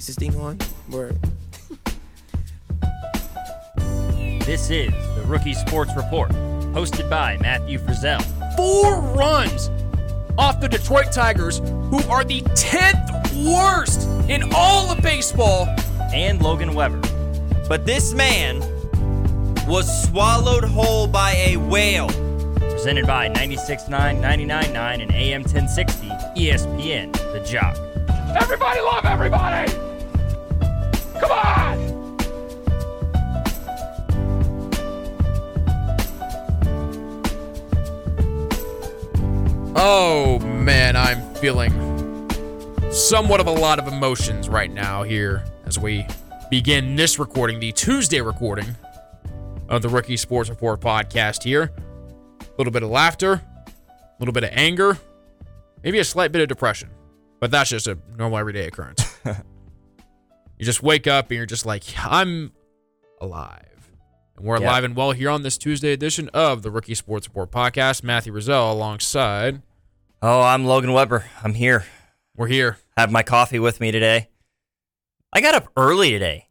Is this thing on? Word. This is the Rookie Sports Report, hosted by Matthew Frizzell. Four runs off the Detroit Tigers, who are the 10th worst in all of baseball. and Logan Weber. But this man was swallowed whole by a whale. Presented by 96.9, 99.9, and AM 1060 ESPN, The Jock. Everybody love everybody! Come on! Oh man, I'm feeling somewhat of a lot of emotions right now here as we begin this recording, the Tuesday recording of the Rookie Sports Report podcast here. A little bit of laughter, a little bit of anger, maybe a slight bit of depression, but that's just a normal everyday occurrence. you just wake up and you're just like, I'm alive. And we're Yeah. alive and well here on this Tuesday edition of the Rookie Sports Report podcast. Matthew Frizzell alongside. Oh, I'm Logan Weber. I'm here. We're here. Have my coffee with me today. I got up early today.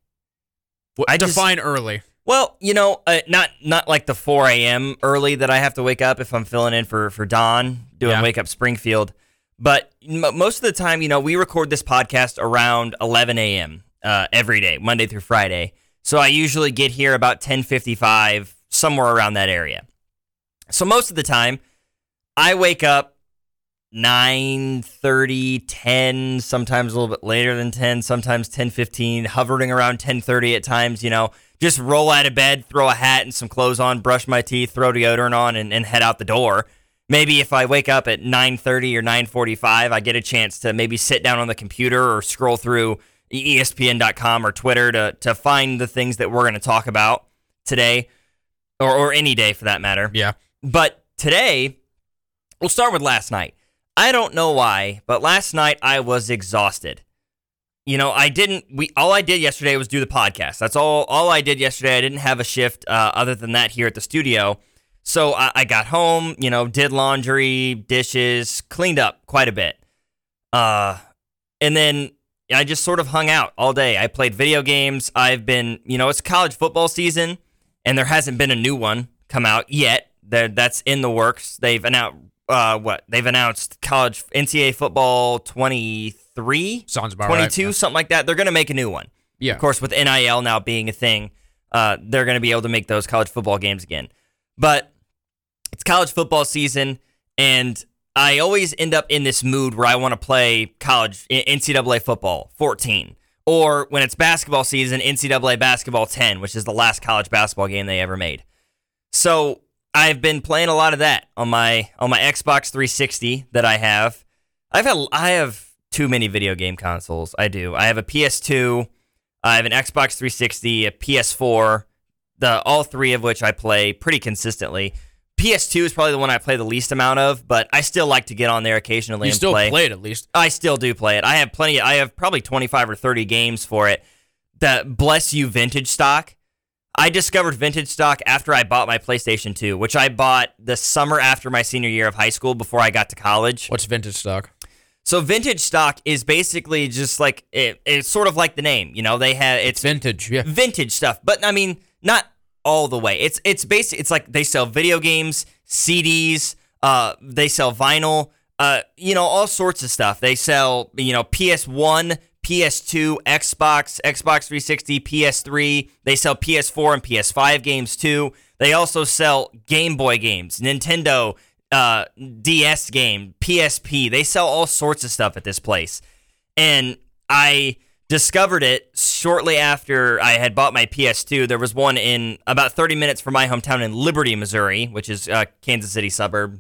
What, I just- define early. Well, you know, uh, not not like the 4 a.m. early that I have to wake up if I'm filling in for for Don doing Yeah. Wake Up Springfield. But m- most of the time, you know, we record this podcast around 11 a.m. Uh, every day, Monday through Friday. So I usually get here about 10:55, somewhere around that area. So most of the time, I wake up 9 10 sometimes a little bit later than 10 sometimes 10:15, hovering around 10:30 at times you know just roll out of bed throw a hat and some clothes on brush my teeth throw deodorant on and, and head out the door maybe if i wake up at 9.30 or 9.45 i get a chance to maybe sit down on the computer or scroll through espn.com or twitter to, to find the things that we're going to talk about today or, or any day for that matter Yeah. but today, we'll start with last night. I don't know why, but last night I was exhausted. You know, I didn't. We all I did yesterday was do the podcast. That's all. All I did yesterday. I didn't have a shift uh, other than that here at the studio. So I, I got home. You know, did laundry, dishes, cleaned up quite a bit. Uh, and then I just sort of hung out all day. I played video games. I've been, you know, it's college football season, and there hasn't been a new one come out yet. There, that's in the works. They've announced uh, what? They've announced college NCAA football 23, Sounds about 22, right. something like that. They're going to make a new one. Yeah. Of course, with NIL now being a thing, uh, they're going to be able to make those college football games again. But it's college football season, and I always end up in this mood where I want to play college NCAA football 14, or when it's basketball season, NCAA basketball 10, which is the last college basketball game they ever made. So I've been playing a lot of that on my on my Xbox 360 that I have. I've had I have too many video game consoles. I do. I have a PS2. I have an Xbox 360, a PS4, the all three of which I play pretty consistently. PS2 is probably the one I play the least amount of, but I still like to get on there occasionally You and still play. play it at least. I still do play it. I have plenty. I have probably 25 or 30 games for it. That bless you vintage stock. I discovered vintage stock after I bought my PlayStation 2, which I bought the summer after my senior year of high school before I got to college. What's vintage stock? So vintage stock is basically just like it, it's sort of like the name, you know, they have it's Vintage. Yeah. vintage stuff, but I mean, not all the way. It's it's basic. It's like they sell video games, CDs, uh, they sell vinyl, uh, you know, all sorts of stuff. They sell, you know, PS1, PS2, Xbox, Xbox 360, PS3. They sell PS4 and PS5 games too. They also sell Game Boy games, Nintendo uh, DS game, PSP. They sell all sorts of stuff at this place. And I discovered it shortly after I had bought my PS2. There was one in about 30 minutes from my hometown in Liberty, Missouri, which is a Kansas City suburb.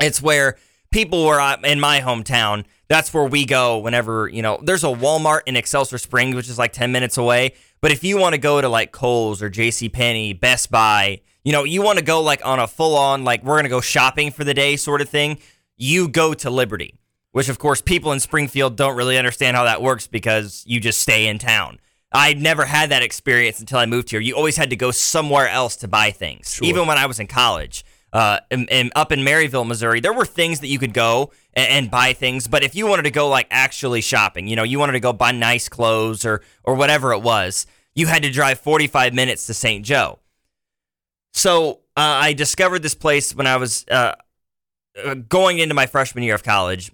It's where people were in my hometown. That's where we go whenever, you know, there's a Walmart in Excelsior Springs, which is like 10 minutes away. But if you want to go to like Kohl's or JCPenney, Best Buy, you know, you want to go like on a full on, like we're going to go shopping for the day sort of thing, you go to Liberty, which of course people in Springfield don't really understand how that works because you just stay in town. I never had that experience until I moved here. You always had to go somewhere else to buy things, even when I was in college. uh, and, and up in Maryville, Missouri, there were things that you could go and, and buy things. But if you wanted to go like actually shopping, you know, you wanted to go buy nice clothes or or whatever it was, you had to drive 45 minutes to St. Joe. So uh, I discovered this place when I was uh, uh, going into my freshman year of college,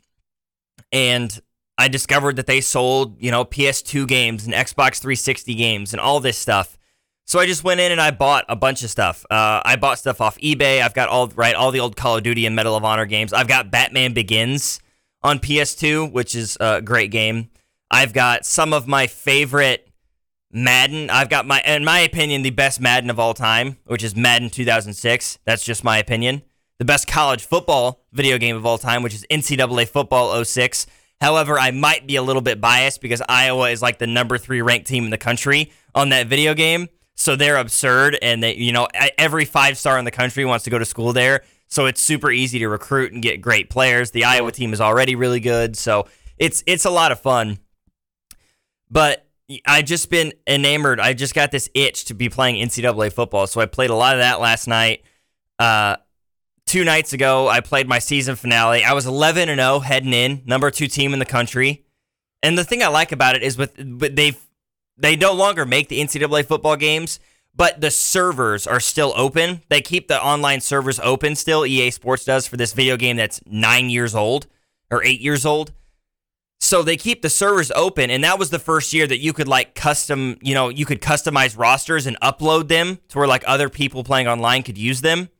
and I discovered that they sold, you know, PS2 games and Xbox 360 games and all this stuff. So I just went in and I bought a bunch of stuff. Uh, I bought stuff off eBay. I've got all right, all the old Call of Duty and Medal of Honor games. I've got Batman Begins on PS2, which is a great game. I've got some of my favorite Madden. I've got my, in my opinion, the best Madden of all time, which is Madden 2006. That's just my opinion. The best college football video game of all time, which is NCAA Football 06. However, I might be a little bit biased because Iowa is like the number three ranked team in the country on that video game. So they're absurd, and they, you know, every five star in the country wants to go to school there. So it's super easy to recruit and get great players. The Iowa team is already really good, so it's it's a lot of fun. But I just been enamored. I just got this itch to be playing NCAA football, so I played a lot of that last night. Uh, two nights ago, I played my season finale. I was 11 and 0 heading in, number two team in the country. And the thing I like about it is with but they've they no longer make the NCAA football games, but the servers are still open. They keep the online servers open still. EA Sports does for this video game that's nine years old or eight years old. So they keep the servers open, and that was the first year that you could like custom, you know, you could customize rosters and upload them to where like other people playing online could use them.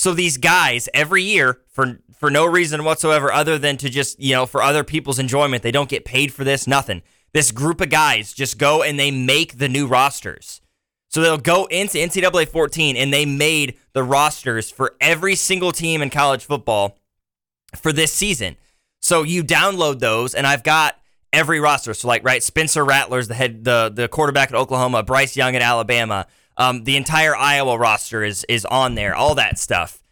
So these guys every year for for no reason whatsoever other than to just, you know, for other people's enjoyment, they don't get paid for this, nothing this group of guys just go and they make the new rosters. So they'll go into NCAA 14 and they made the rosters for every single team in college football for this season. So you download those, and I've got every roster. So like right, Spencer Rattler's the head, the the quarterback at Oklahoma, Bryce Young at Alabama. Um, the entire Iowa roster is is on there, all that stuff.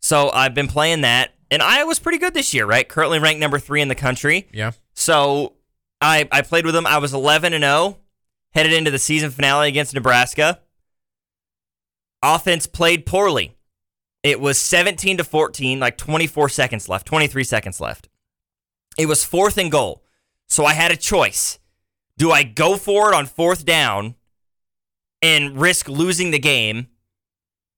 So I've been playing that, and Iowa's pretty good this year, right? Currently ranked number three in the country. Yeah. So I, I played with them. I was 11 and 0, headed into the season finale against Nebraska. Offense played poorly. It was 17 to 14, like 24 seconds left, 23 seconds left. It was fourth and goal. So I had a choice. Do I go for it on fourth down and risk losing the game?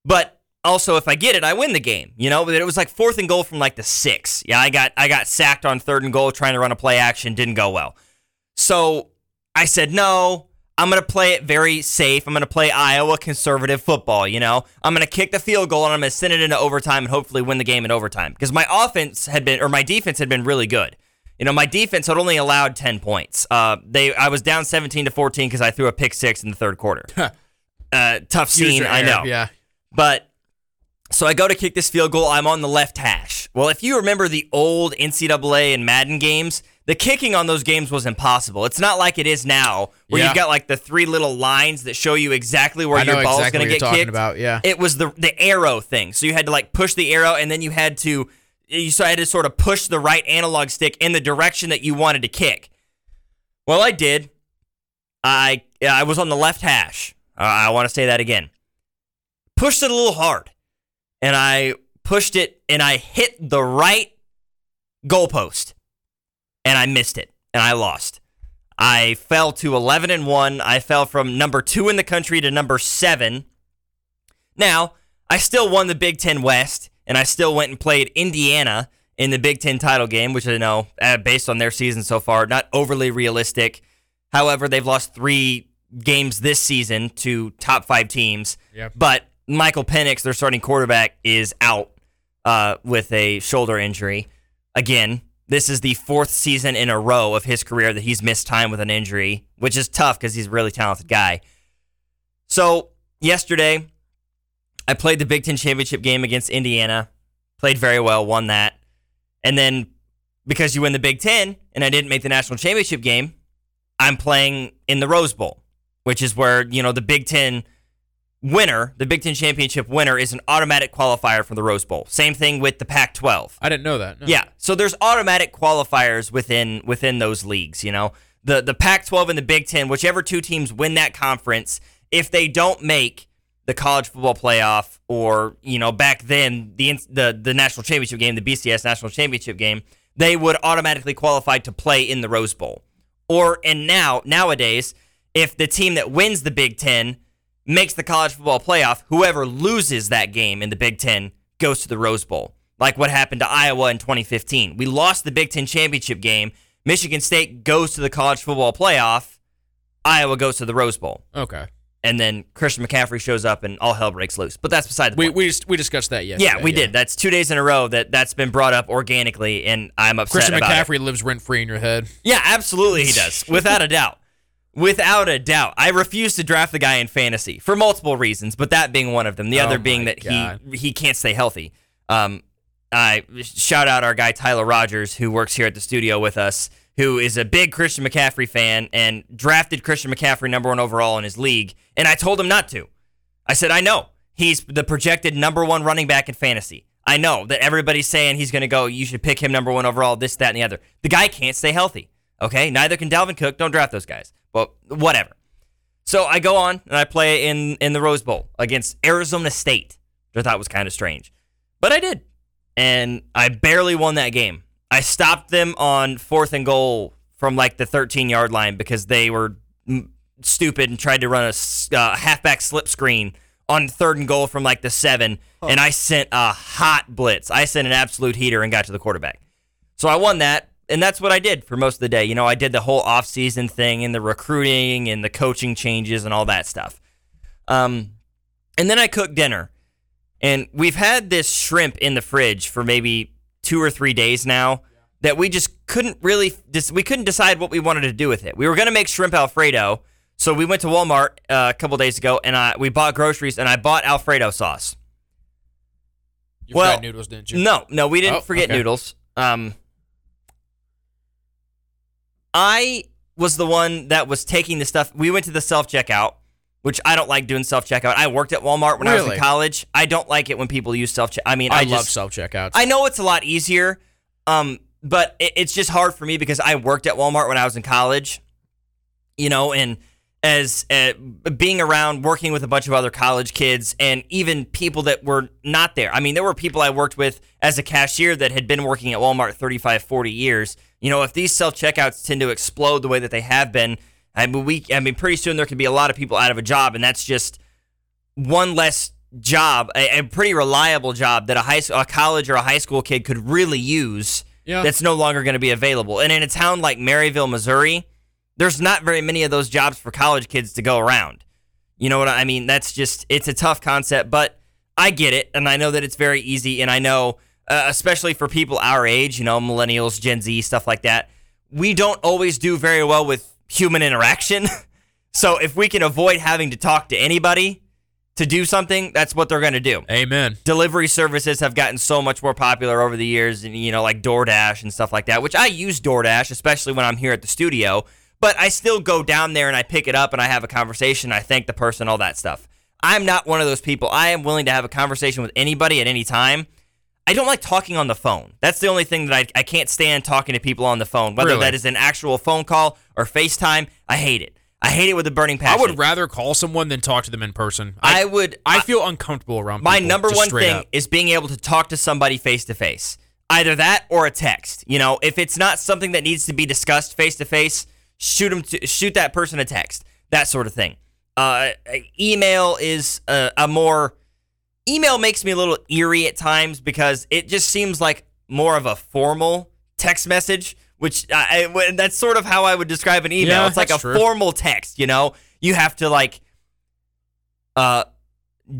But also if I get it, I win the game. You know, it was like fourth and goal from like the six. Yeah, I got I got sacked on third and goal trying to run a play action, didn't go well. So I said, no, I'm going to play it very safe. I'm going to play Iowa conservative football. You know, I'm going to kick the field goal and I'm going to send it into overtime and hopefully win the game in overtime because my offense had been, or my defense had been really good. You know, my defense had only allowed 10 points. Uh, they, I was down 17 to 14 because I threw a pick six in the third quarter. uh, tough scene, I know. Yeah. But so I go to kick this field goal. I'm on the left hash. Well, if you remember the old NCAA and Madden games, the kicking on those games was impossible. It's not like it is now, where Yeah. you've got like the three little lines that show you exactly where I your ball's exactly going to get talking kicked. about, yeah. it was the the arrow thing. So you had to like push the arrow, and then you had to you so I had to sort of push the right analog stick in the direction that you wanted to kick. Well, I did. I I was on the left hash. Uh, I want to say that again. Pushed it a little hard, and I pushed it, and I hit the right goalpost, and I missed it, and I lost. I fell to 11 and 1. I fell from number 2 in the country to number 7. Now, I still won the Big 10 West and I still went and played Indiana in the Big 10 title game, which I know uh, based on their season so far, not overly realistic. However, they've lost 3 games this season to top 5 teams. Yep. But Michael Penix, their starting quarterback, is out uh, with a shoulder injury. Again, this is the fourth season in a row of his career that he's missed time with an injury, which is tough because he's a really talented guy. So, yesterday, I played the Big Ten championship game against Indiana, played very well, won that. And then, because you win the Big Ten and I didn't make the national championship game, I'm playing in the Rose Bowl, which is where, you know, the Big Ten winner, the Big Ten championship winner, is an automatic qualifier for the Rose Bowl. Same thing with the Pac 12. I didn't know that. no. Yeah. So there's automatic qualifiers within within those leagues, you know. The the Pac-12 and the Big 10, whichever two teams win that conference, if they don't make the college football playoff or you know back then the the the national championship game, the BCS national championship game, they would automatically qualify to play in the Rose Bowl. Or and now nowadays, if the team that wins the Big 10 makes the college football playoff, whoever loses that game in the Big 10 goes to the Rose Bowl. Like what happened to Iowa in 2015. We lost the Big 10 championship game. Michigan State goes to the college football playoff. Iowa goes to the Rose Bowl Okay. And then Christian McCaffrey shows up and all hell breaks loose. But that's beside the We point. we just, we discussed that yesterday. yeah, we did. That's two days in a row that that's been brought up organically, and I'm upset Christian about it. McCaffrey lives rent free in your head. Yeah, absolutely he does, without a doubt. Without a doubt, I refuse to draft the guy in fantasy for multiple reasons, but that being one of them. The Oh other being that God. he he can't stay healthy. Um, I shout out our guy Tyler Rogers who works here at the studio with us, who is a big Christian McCaffrey fan and drafted Christian McCaffrey number one overall in his league, and I told him not to. I said I know he's the projected number one running back in fantasy. I know that everybody's saying he's going to go. You should pick him number one overall. This, that, and the other. The guy can't stay healthy. Okay, neither can Dalvin Cook. Don't draft those guys. But whatever. So I go on and I play in in the Rose Bowl against Arizona State, which I thought was kind of strange, but I did, and I barely won that game. I stopped them on fourth and goal from like the 13 yard line because they were mm, stupid and tried to run a uh, halfback slip screen on third and goal from like the seven, and I sent a hot blitz. I sent an absolute heater and got to the quarterback. So I won that, and that's what I did for most of the day. You know, I did the whole offseason thing and the recruiting and the coaching changes and all that stuff. Um, and then I cooked dinner, and we've had this shrimp in the fridge for maybe two or three days now that we just couldn't really we couldn't decide what we wanted to do with it. We were gonna make shrimp alfredo, so we went to Walmart uh, a couple days ago and I we bought groceries and I bought alfredo sauce. You Well, forgot noodles, didn't you? No, no, we didn't Oh, forget okay. noodles. Um, I was the one that was taking the stuff. We went to the self checkout, which I don't like doing self checkout. I worked at Walmart when I was in college. I don't like it when people use self check. I mean, I, I, love self checkouts. I know it's a lot easier, um, but it, it's just hard for me because I worked at Walmart when I was in college, you know, and as uh, being around working with a bunch of other college kids and even people that were not there. I mean, there were people I worked with as a cashier that had been working at Walmart 35, 40 years. You know, if these self checkouts tend to explode the way that they have been, I mean, we, I mean, pretty soon there could be a lot of people out of a job, and that's just one less job, a, a pretty reliable job that a high school, a college or a high school kid could really use. Yeah. That's no longer going to be available. And in a town like Maryville, Missouri, there's not very many of those jobs for college kids to go around. You know what I mean? That's just it's a tough concept, but I get it, and I know that it's very easy, and I know, uh, especially for people our age, you know, millennials, Gen Z, stuff like that, we don't always do very well with human interaction. so if we can avoid having to talk to anybody to do something, that's what they're going to do Amen. delivery services have gotten so much more popular over the years and you know like DoorDash and stuff like that which I use DoorDash especially when I'm here at the studio but I still go down there and I pick it up and I have a conversation I thank the person all that stuff I'm not one of those people I am willing to have a conversation with anybody at any time I don't like talking on the phone that's the only thing that I, I can't stand talking to people on the phone whether Really? that is an actual phone call or FaceTime I hate it I hate it with a burning passion. I would rather call someone than talk to them in person. I I, would I feel uncomfortable around my people, number one thing up. is being able to talk to somebody face to face. Either that or a text. You know, if it's not something that needs to be discussed face to face, shoot them to, shoot that person a text. That sort of thing. Uh, email is a, a more email makes me a little eerie at times because it just seems like more of a formal text message, which I, I- that's sort of how I would describe an email. Yeah, it's like a true. formal text. You know, you have to like, uh,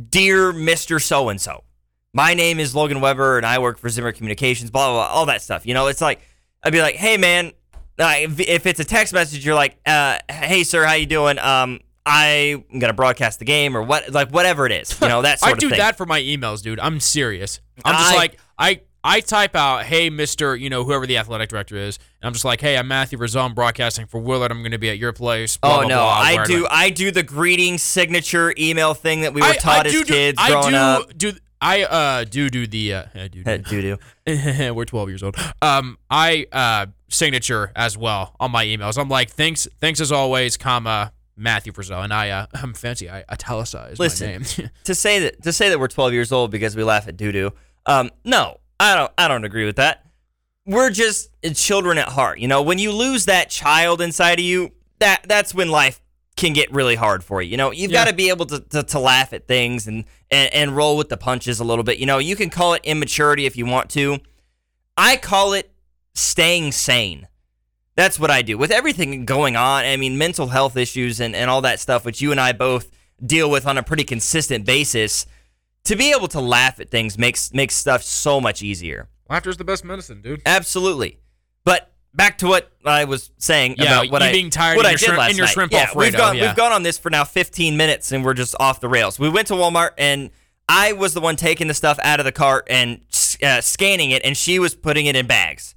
dear Mister So and So, my name is Logan Weber and I work for Zimmer Communications. Blah blah blah, all that stuff. You know, it's like I'd be like, hey man, uh, if, if it's a text message, you're like, uh, hey sir, how you doing? Um, I'm gonna broadcast the game or what, like whatever it is. You know, that sort I of do that for my emails, dude. I'm serious. I'm just I- like I I type out, hey, Mister, you know, whoever the athletic director is, and I'm just like, hey, I'm Matthew. I'm broadcasting for Willard. I'm going to be at your place. Blah, Oh blah, no, blah, I do. I do the greeting signature email thing that we were I, taught I as do, do- kids I growing do, up. Do I uh do do the uh I do do. Doo. We're 12 years old. Um, I uh signature as well on my emails. I'm like, thanks, thanks as always, comma Matthew Frizzell, and I uh, I'm fancy. I italicize Listen. my name. to say that to say that we're 12 years old because we laugh at doo doo. Um, no, I don't. I don't agree with that. We're just children at heart. You know, when you lose that child inside of you, that that's when life can get really hard for you. You know, you've Yeah. got to be able to, to to laugh at things and, and and roll with the punches a little bit. You know, you can call it immaturity if you want to. I call it staying sane. That's what I do with everything going on. I mean, mental health issues and, and all that stuff, which you and I both deal with on a pretty consistent basis. To be able to laugh at things makes makes stuff so much easier. Laughter's the best medicine, dude. Absolutely. But back to what I was saying Yeah, about what you I being tired what I your did shrimp- last in your night. shrimp yeah, Alfredo, We've gone yeah. we've gone on this for now 15 minutes and we're just off the rails. We went to Walmart and I was the one taking the stuff out of the cart and uh, scanning it, and she was putting it in bags.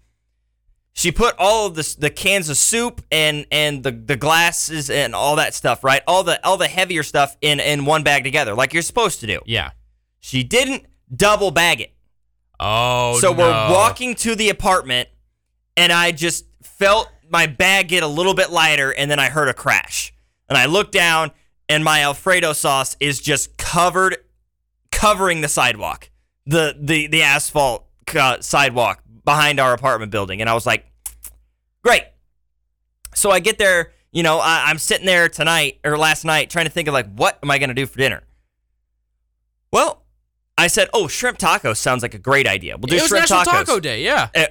She put all of the the cans of soup and and the the glasses and all that stuff, right? All the all the heavier stuff in in one bag together, like you're supposed to do. Yeah. She didn't double bag it. Oh, So no. we're walking to the apartment, and I just felt my bag get a little bit lighter, and then I heard a crash. And I looked down, and my Alfredo sauce is just covered, covering the sidewalk, the the the asphalt uh, sidewalk behind our apartment building. And I was like, great. So I get there, you know, I, I'm sitting there tonight or last night trying to think of like, what am I gonna do for dinner? Well, I said, oh, shrimp tacos sounds like a great idea. We'll do It shrimp National tacos. Taco Day. Yeah. Uh,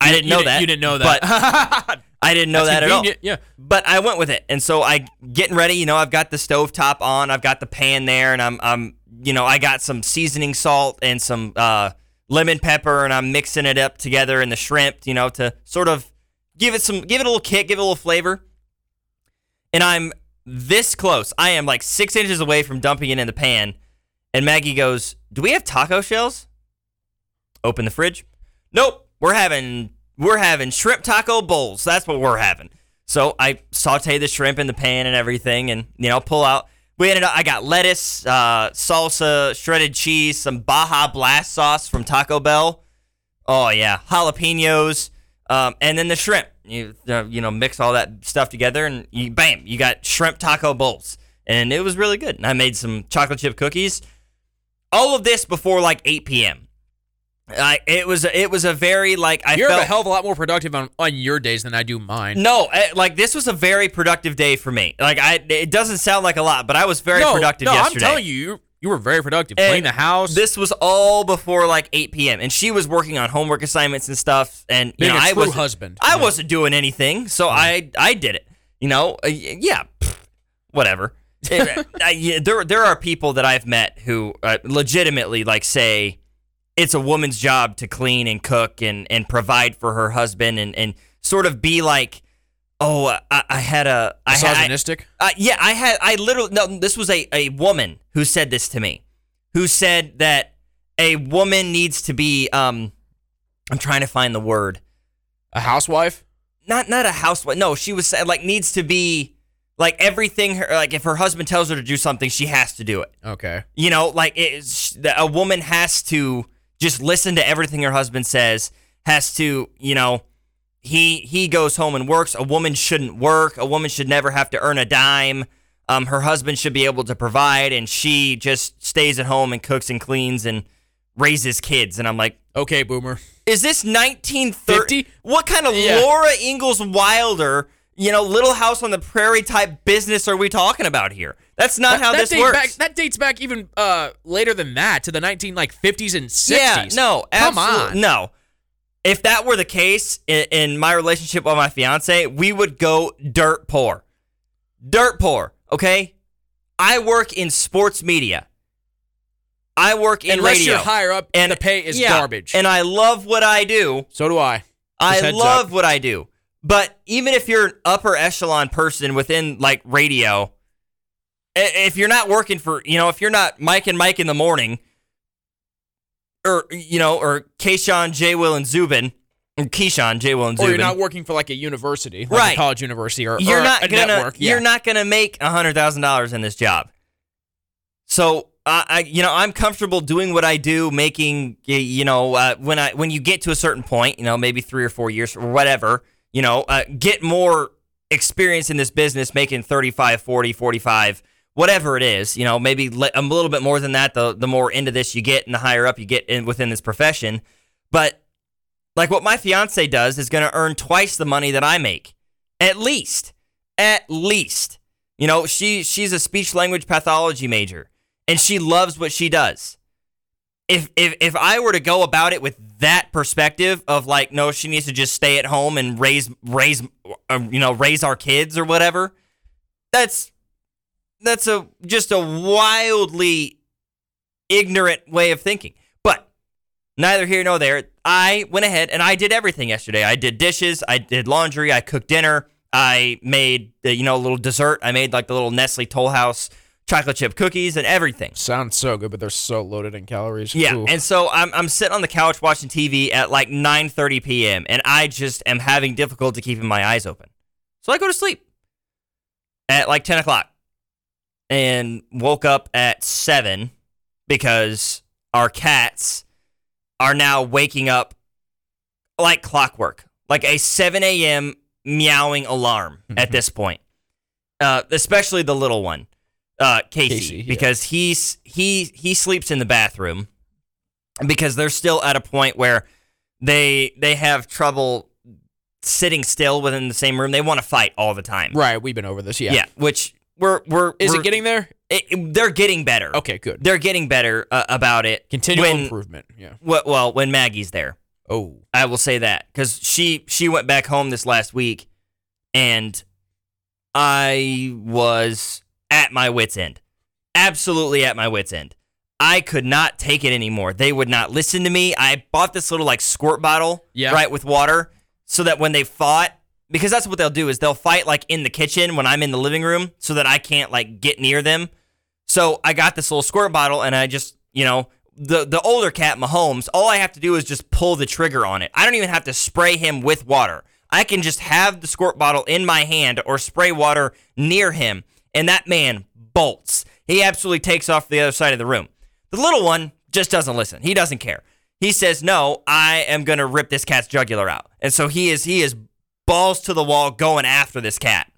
I didn't know didn't- that. You didn't know that. But I didn't know That's that at all. Yeah. But I went with it, and so I getting ready. You know, I've got the stove top on. I've got the pan there, and I'm I'm you know I got some seasoning salt and some uh, lemon pepper, and I'm mixing it up together in the shrimp. You know, to sort of give it some give it a little kick, give it a little flavor. And I'm this close. I am like six inches away from dumping it in the pan. And Maggie goes, "Do we have taco shells?" Open the fridge. Nope. We're having we're having shrimp taco bowls. That's what we're having. So I saute the shrimp in the pan and everything, and you know pull out. We ended up. I got lettuce, uh, salsa, shredded cheese, some Baja Blast sauce from Taco Bell. Oh yeah, jalapenos, um, and then the shrimp. You uh, you know mix all that stuff together, and you bam, you got shrimp taco bowls, and it was really good. And I made some chocolate chip cookies. All of this before like 8 p.m. I, it was it was a very like I You're felt a hell of a lot more productive on, on your days than I do mine. no eh, like this was a very productive day for me. Like I it doesn't sound like a lot, but I was very no, productive no, yesterday. I'm telling you, you, were very productive. And Cleaning the house. This was all before like 8 p.m. and she was working on homework assignments and stuff. And you Being know, I was husband. I Yeah. wasn't doing anything, so I I did it. You know, uh, yeah, pfft, whatever. It- I- yeah, there there are people that I've met who uh, legitimately like say it's a woman's job to clean and cook and and provide for her husband and and sort of be like, oh, I, I had a I had. I- misogynistic. uh, yeah, I had I literally no. This was a a woman who said this to me, who said that a woman needs to be um, I'm trying to find the word. a housewife. Not not a housewife. No, she was like needs to be like everything. Her like if her husband tells her to do something, she has to do it. Okay. You know, like it's, a woman has to just listen to everything her husband says. Has to, you know, he he goes home and works. A woman shouldn't work. A woman should never have to earn a dime. Um, her husband should be able to provide, and she just stays at home and cooks and cleans and raises kids. And I'm like, Okay, boomer. is this 1930? What kind of Yeah. Laura Ingalls Wilder, you know, Little House on the Prairie type business are we talking about here? That's not how that this dates works. Back, that dates back even uh, later than that to the 19 like 50s and 60s. Yeah, no, Come absolutely on. no. If that were the case in, in my relationship with my fiance, we would go dirt poor, dirt poor. Okay, I work in sports media. I work in Unless radio, you're higher up, and the pay is yeah, garbage. And I love what I do. so do I. I love up. what I do. But even if you're an upper echelon person within like radio, if you're not working for, you know, if you're not Mike and Mike in the morning, or you know, or Keyshawn, J. Will, and Zubin, or Keyshawn, J. Will, and Zubin. Or you're not working for like a university, like Right. a college university, or, you're or not a gonna network. Yeah. you're not gonna make a hundred thousand dollars in this job. So I, I, you know, I'm comfortable doing what I do, making, you know, uh, when I when you get to a certain point, you know, maybe three or four years or whatever, you know, uh, get more experience in this business making 35, 40, 45, whatever it is, you know, maybe a little bit more than that the the more into this you get and the higher up you get in within this profession. But like what my fiance does is going to earn twice the money that I make. At least. At least. You know, she she's a speech language pathology major and she loves what she does. If if if I were to go about it with that perspective of like no, she needs to just stay at home and raise raise um, you know, raise our kids or whatever, that's that's a just a wildly ignorant way of thinking. But neither here nor there. I went ahead and I did everything yesterday. I did dishes, I did laundry, I cooked dinner, I made the, you know a little dessert. I made like the little Nestle Toll House chocolate chip cookies and everything. Sounds so good, but they're so loaded in calories. Yeah, Ooh. and so I'm I'm sitting on the couch watching TV at like 9:30 p.m. and I just am having difficulty keeping my eyes open. So I go to sleep at like 10 o'clock and woke up at seven because our cats are now waking up like clockwork, like a 7 a.m. meowing alarm at this point. Uh, especially the little one, uh, Casey, Casey, yeah. because he's he he sleeps in the bathroom because they're still at a point where they they have trouble sitting still within the same room. They want to fight all the time. right, we've been over this. Yeah. Yeah, which we're we're Is we're- it getting there? it- it- they're getting better. Okay, good. They're getting better uh, about it. Continual when, improvement. Yeah. wh- well, when Maggie's there, Oh. I will say that because she she went back home this last week, and I was at my wits end, absolutely at my wits end. I could not take it anymore. They would not listen to me. I bought this little like squirt bottle, Yeah. right, with water, so that when they fought, because that's what they'll do is they'll fight like in the kitchen when I'm in the living room, so that I can't like get near them. So I got this little squirt bottle and I just, you know, the the older cat Mahomes, all I have to do is just pull the trigger on it. I don't even have to spray him with water. I can just have the squirt bottle in my hand or spray water near him and that man bolts. He absolutely takes off the other side of the room. The little one just doesn't listen. He doesn't care. He says, "No, I am going to rip this cat's jugular out." And so he is he is balls to the wall going after this cat.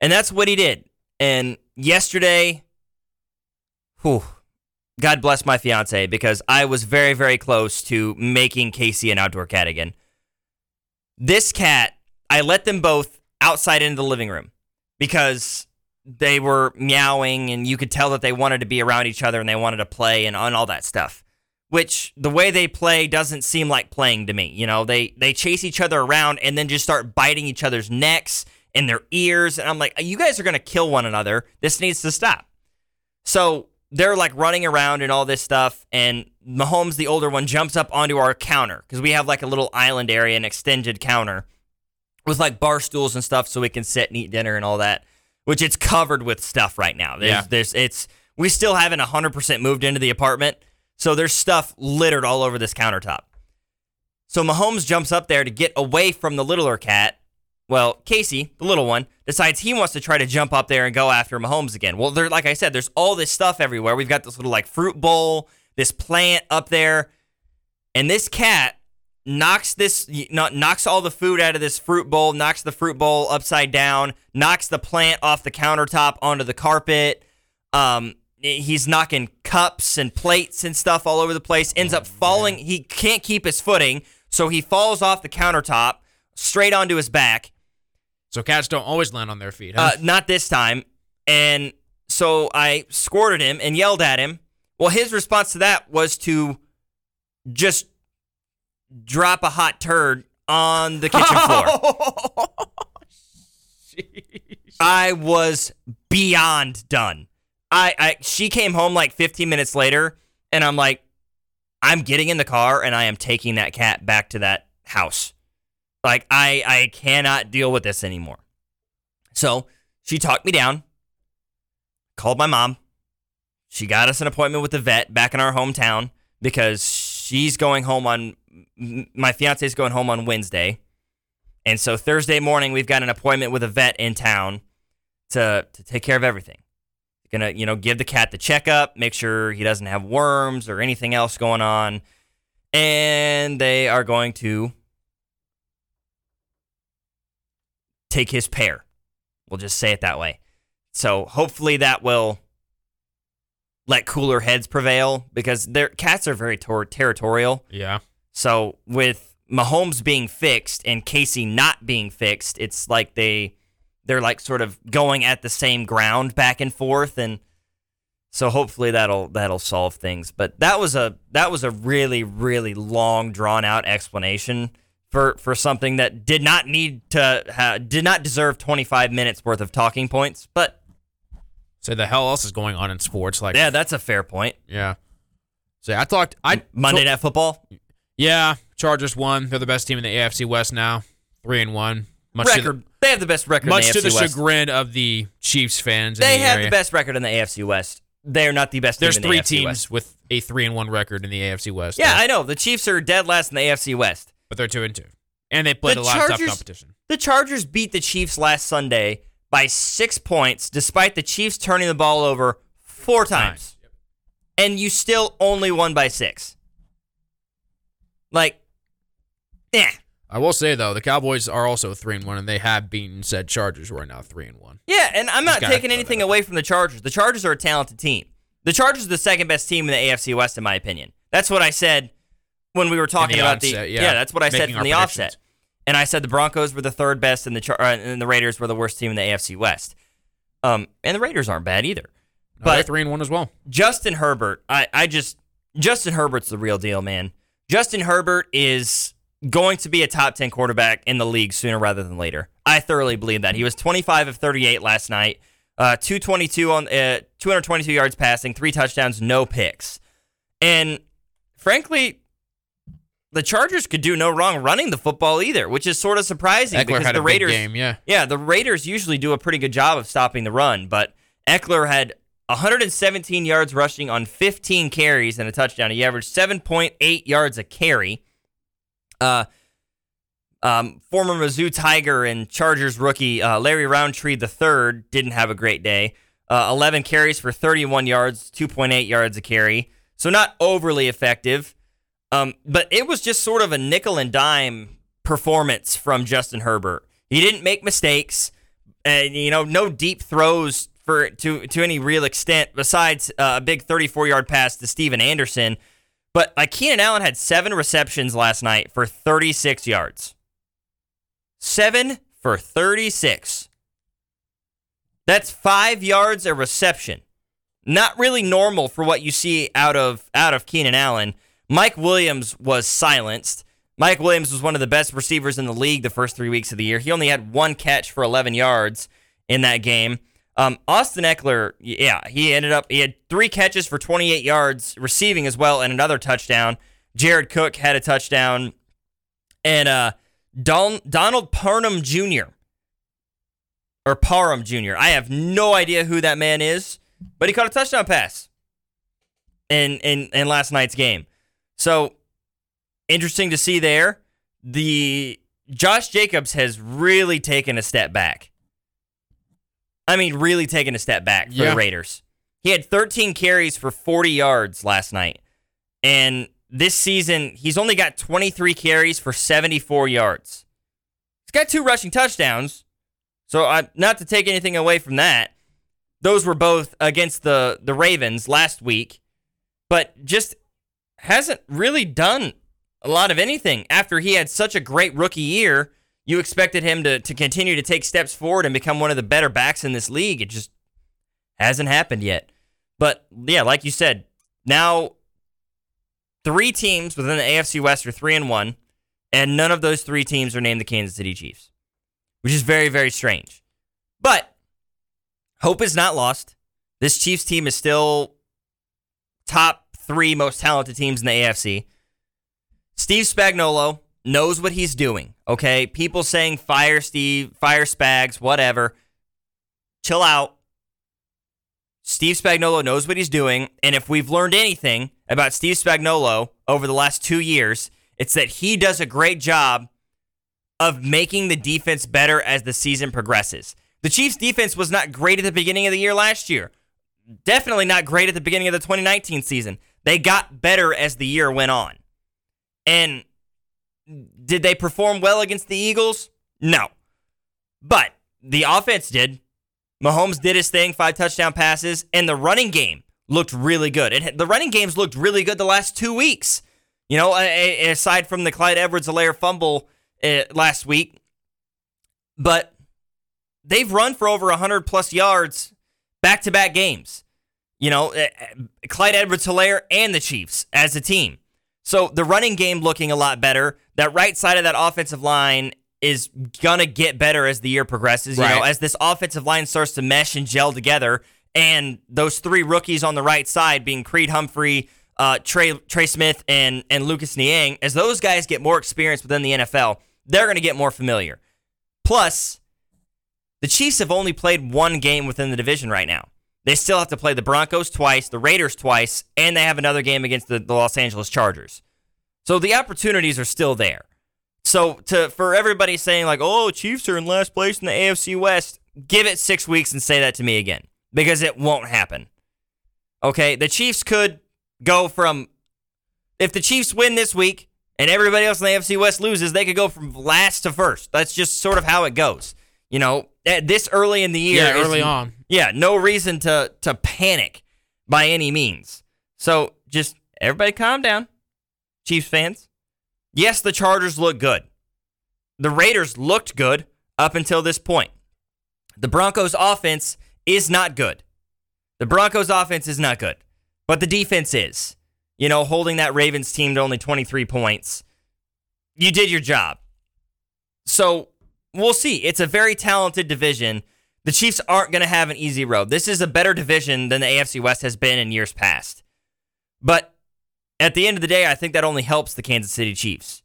And that's what he did. And yesterday, whew, God bless my fiance because I was very, very close to making Casey an outdoor cat again. This cat, I let them both outside into the living room because they were meowing and you could tell that they wanted to be around each other and they wanted to play and, and all that stuff. Which the way they play doesn't seem like playing to me. You know, they they chase each other around and then just start biting each other's necks and their ears. And I'm like, you guys are gonna kill one another. This needs to stop. So they're like running around and all this stuff. And Mahomes, the older one, jumps up onto our counter because we have like a little island area, an extended counter with like bar stools and stuff so we can sit and eat dinner and all that, which it's covered with stuff right now. There's, Yeah. there's, it's, we still haven't 100% moved into the apartment. So there's stuff littered all over this countertop. So Mahomes jumps up there to get away from the littler cat. Well, Casey, the little one, decides he wants to try to jump up there and go after Mahomes again. Well, there, like I said, there's all this stuff everywhere. We've got this little like fruit bowl, this plant up there, and this cat knocks this, knocks all the food out of this fruit bowl, knocks the fruit bowl upside down, knocks the plant off the countertop onto the carpet. Um, he's knocking cups and plates and stuff all over the place. Ends up falling. He can't keep his footing, so he falls off the countertop straight onto his back. So cats don't always land on their feet, huh? Uh, not this time. And so I squirted him and yelled at him. Well, his response to that was to just drop a hot turd on the kitchen floor. I was beyond done. I, I she came home like 15 minutes later and I'm like I'm getting in the car and I am taking that cat back to that house. Like I I cannot deal with this anymore. So, she talked me down. Called my mom. She got us an appointment with the vet back in our hometown because she's going home on my fiance's going home on Wednesday. And so Thursday morning we've got an appointment with a vet in town to to take care of everything. Gonna, you know, give the cat the checkup, make sure he doesn't have worms or anything else going on. And they are going to take his pair. We'll just say it that way. So hopefully that will let cooler heads prevail because their cats are very tor- territorial. Yeah. So with Mahomes being fixed and Casey not being fixed, it's like they they're like sort of going at the same ground back and forth and so hopefully that'll that'll solve things. But that was a that was a really really long drawn out explanation for for something that did not need to ha- did not deserve 25 minutes worth of talking points. But So the hell else is going on in sports? Like, yeah, that's a fair point. yeah. So I talked. I Monday Night Football Yeah, Chargers won. They're the best team in the AFC West now, three and one. Much record. They have the best record. much in to the the West. chagrin of the Chiefs fans. They the have area. the best record in the AFC West. They're not the best. There's team in three the AFC teams West. with a three and one record in the AFC West. Yeah, I know. The Chiefs are dead last in the AFC West. but they're two and two, and they played The a lot of tough Chargers- competition. The Chargers beat the Chiefs last Sunday by six points, despite the Chiefs turning the ball over four times. And you still only won by six. Like, yeah. I will say though, the Cowboys are also three and one, and they have beaten said Chargers, who are now three and one. Yeah, and I'm not taking anything away from the Chargers. The Chargers are a talented team. The Chargers are the second best team in the AFC West, in my opinion. That's what I said when we were talking the about the. onset, yeah. that's what I said Making from the offset. And I said the Broncos were the third best, and the Char- uh, and the Raiders were the worst team in the AFC West. Um, and the Raiders aren't bad either. No, But three and one as well. Justin Herbert, I, I just Justin Herbert's the real deal, man. Justin Herbert is going to be a top 10 quarterback in the league sooner rather than later. I thoroughly believe that. He was 25 of 38 last night. Uh, 222 on uh, 222 yards passing, three touchdowns, no picks. And frankly, the Chargers could do no wrong running the football either, which is sort of surprising Ekeler because the Raiders game, yeah. yeah, the Raiders usually do a pretty good job of stopping the run, but Ekeler had 117 yards rushing on 15 carries and a touchdown. He averaged 7.8 yards a carry. Uh, um, former Mizzou Tiger and Chargers rookie uh, Larry Rountree III didn't have a great day. Uh, 11 carries for 31 yards, 2.8 yards a carry. So not overly effective. Um, but it was just sort of a nickel and dime performance from Justin Herbert. He didn't make mistakes, and you know, no deep throws for to to any real extent besides uh, a big 34 yard pass to Stephen Anderson. But like Keenan Allen had seven receptions last night for 36 yards. Seven for 36. That's five yards a reception. Not really normal for what you see out of out of Keenan Allen. Mike Williams was silenced. Mike Williams was one of the best receivers in the league the first three weeks of the year. He only had one catch for 11 yards in that game. Um, Austin Ekeler, yeah, he ended up he had three catches for 28 yards, receiving as well, and another touchdown. Jared Cook had a touchdown, and uh, Don, Donald Parham Jr. or Parham Jr. I have no idea who that man is, but he caught a touchdown pass in in in last night's game. So interesting to see there. The Josh Jacobs has really taken a step back. I mean, really taking a step back for Yeah. the Raiders. He had 13 carries for 40 yards last night. And this season, he's only got 23 carries for 74 yards. He's got two rushing touchdowns. So, I, not to take anything away from that, those were both against the, the Ravens last week, but just hasn't really done a lot of anything after he had such a great rookie year. You expected him to, to continue to take steps forward and become one of the better backs in this league. It just hasn't happened yet. But yeah, like you said, now three teams within the AFC West are three and one, and none of those three teams are named the Kansas City Chiefs, which is very, very strange. But hope is not lost. This Chiefs team is still top three most talented teams in the AFC. Steve Spagnuolo knows what he's doing. Okay, people saying fire Steve, fire Spags, whatever. Chill out. Steve Spagnuolo knows what he's doing, and if we've learned anything about Steve Spagnuolo over the last two years, it's that he does a great job of making the defense better as the season progresses. The Chiefs' defense was not great at the beginning of the year last year. Definitely not great at the beginning of the 2019 season. They got better as the year went on. And did they perform well against the Eagles? No. But the offense did. Mahomes did his thing, five touchdown passes, and the running game looked really good. It, the running games looked really good the last two weeks. You know, aside from the Clyde Edwards-Helaire fumble uh, last week, but they've run for over 100 plus yards back to back games. You know, uh, Clyde Edwards-Helaire and the Chiefs as a team. So the running game looking a lot better. That right side of that offensive line is gonna get better as the year progresses. You Right. know, as this offensive line starts to mesh and gel together, and those three rookies on the right side, being Creed Humphrey, uh, Trey Trey Smith, and and Lucas Niang, as those guys get more experience within the NFL, they're gonna get more familiar. Plus, the Chiefs have only played one game within the division right now. They still have to play the Broncos twice, the Raiders twice, and they have another game against the, the Los Angeles Chargers. So the opportunities are still there. So to for everybody saying like, "Oh, Chiefs are in last place in the AFC West," give it 6 weeks and say that to me again because it won't happen. Okay? The Chiefs could go from if the Chiefs win this week and everybody else in the AFC West loses, they could go from last to first. That's just sort of how it goes. You know, at this early in the year, Yeah, early on. Yeah, no reason to to panic by any means. So just everybody calm down, Chiefs fans. Yes, the Chargers look good. The Raiders looked good up until this point. The Broncos offense is not good. The Broncos offense is not good, but the defense is. You know, holding that Ravens team to only 23 points. You did your job. So we'll see. It's a very talented division. The Chiefs aren't going to have an easy road. This is a better division than the AFC West has been in years past. But at the end of the day, I think that only helps the Kansas City Chiefs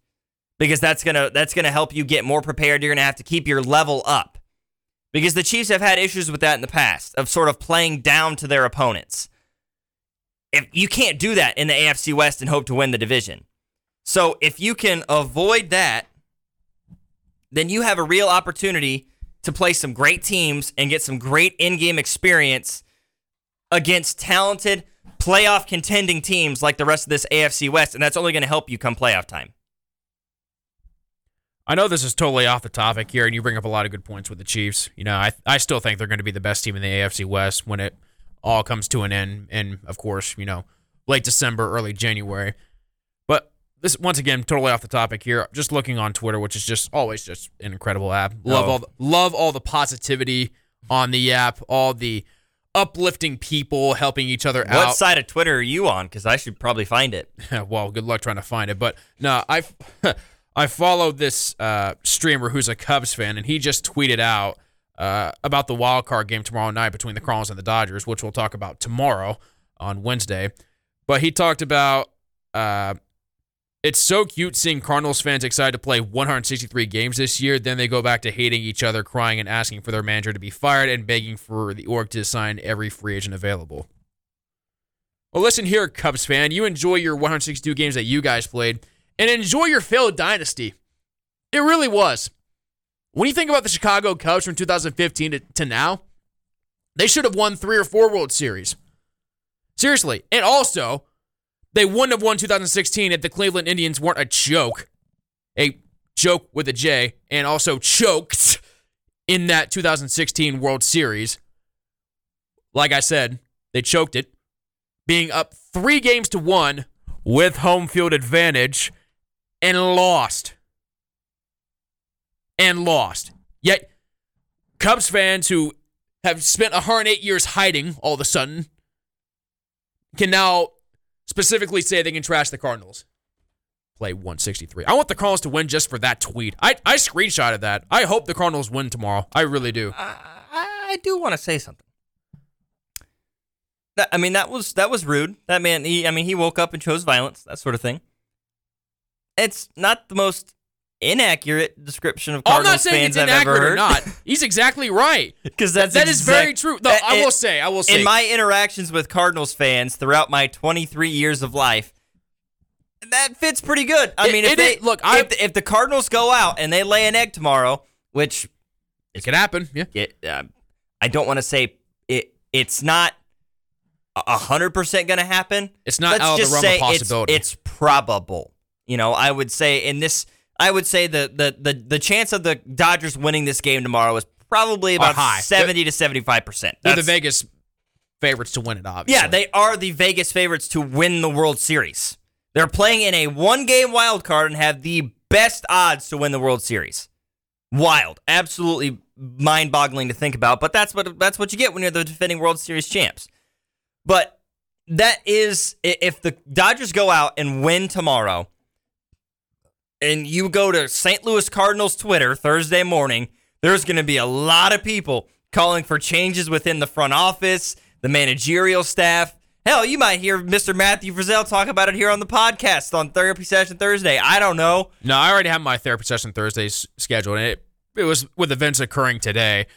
because that's going to that's going to help you get more prepared. You're going to have to keep your level up. Because the Chiefs have had issues with that in the past of sort of playing down to their opponents. If you can't do that in the AFC West and hope to win the division. So if you can avoid that, then you have a real opportunity to play some great teams and get some great in-game experience against talented playoff contending teams like the rest of this AFC West, and that's only going to help you come playoff time. I know this is totally off the topic here, and you bring up a lot of good points with the Chiefs. You know, I I still think they're going to be the best team in the AFC West when it all comes to an end, and of course, you know, late December, early January. This once again, totally off the topic here. Just looking on Twitter, which is just always just an incredible app. Love Oh. all the, love all the positivity on the app, all the uplifting people helping each other What out. What side of Twitter are you on? Because I should probably find it. well, good luck trying to find it. But no, I I followed this uh, streamer who's a Cubs fan, and he just tweeted out uh, about the wild card game tomorrow night between the Cardinals and the Dodgers, which we'll talk about tomorrow on Wednesday. But he talked about uh, it's so cute seeing Cardinals fans excited to play 163 games this year. Then they go back to hating each other, crying and asking for their manager to be fired, and begging for the org to sign every free agent available. Well, listen here, Cubs fan. You enjoy your 162 games that you guys played and enjoy your failed dynasty. It really was. When you think about the Chicago Cubs from 2015 to, to now, they should have won three or four World Series. Seriously. And also, they wouldn't have won 2016 if the Cleveland Indians weren't a joke. A joke with a J, and also choked in that 2016 World Series. Like I said, they choked it being up three games to one with home field advantage and lost. And lost. Yet, Cubs fans who have spent 108 years hiding all of a sudden can now specifically say they can trash the Cardinals. Play 163. I want the Cardinals to win just for that tweet. I, I screenshotted that. I hope the Cardinals win tomorrow. I really do. I, I do want to say something. That, I mean, that was that was rude. That man, he, I mean, he woke up and chose violence, that sort of thing. It's not the most inaccurate description of Cardinals I'm not saying fans it's I've inaccurate or not. He's exactly right. Because that's That is exact- very true. Though Uh, I will it- say, I will say, in my interactions with Cardinals fans throughout my 23 years of life, that fits pretty good. I It- mean, if it they is- look, if, the- if the Cardinals go out and they lay an egg tomorrow, which it could happen. Yeah. it, uh, I don't want to say it. It's not a hundred percent going to happen. It's not Let's out of the just realm of say it's- It's, probable. You know, I would say in this I would say the the the, the chance of the Dodgers winning this game tomorrow is probably about high. 70 to 75%. They're the Vegas favorites to win it, obviously. Yeah, they are the Vegas favorites to win the World Series. They're playing in a one game wild card and have the best odds to win the World Series. Wild. Absolutely mind boggling to think about, but that's what that's what you get when you're the defending World Series champs. But that is if the Dodgers go out and win tomorrow, and you go to St. Louis Cardinals Twitter Thursday morning, there's going to be a lot of people calling for changes within the front office, the managerial staff. Hell, you might hear Mr. Matthew Frizzell talk about it here on the podcast on Therapy Session Thursday. I don't know. No, I already have my therapy session Thursdays scheduled, and it it was with events occurring today.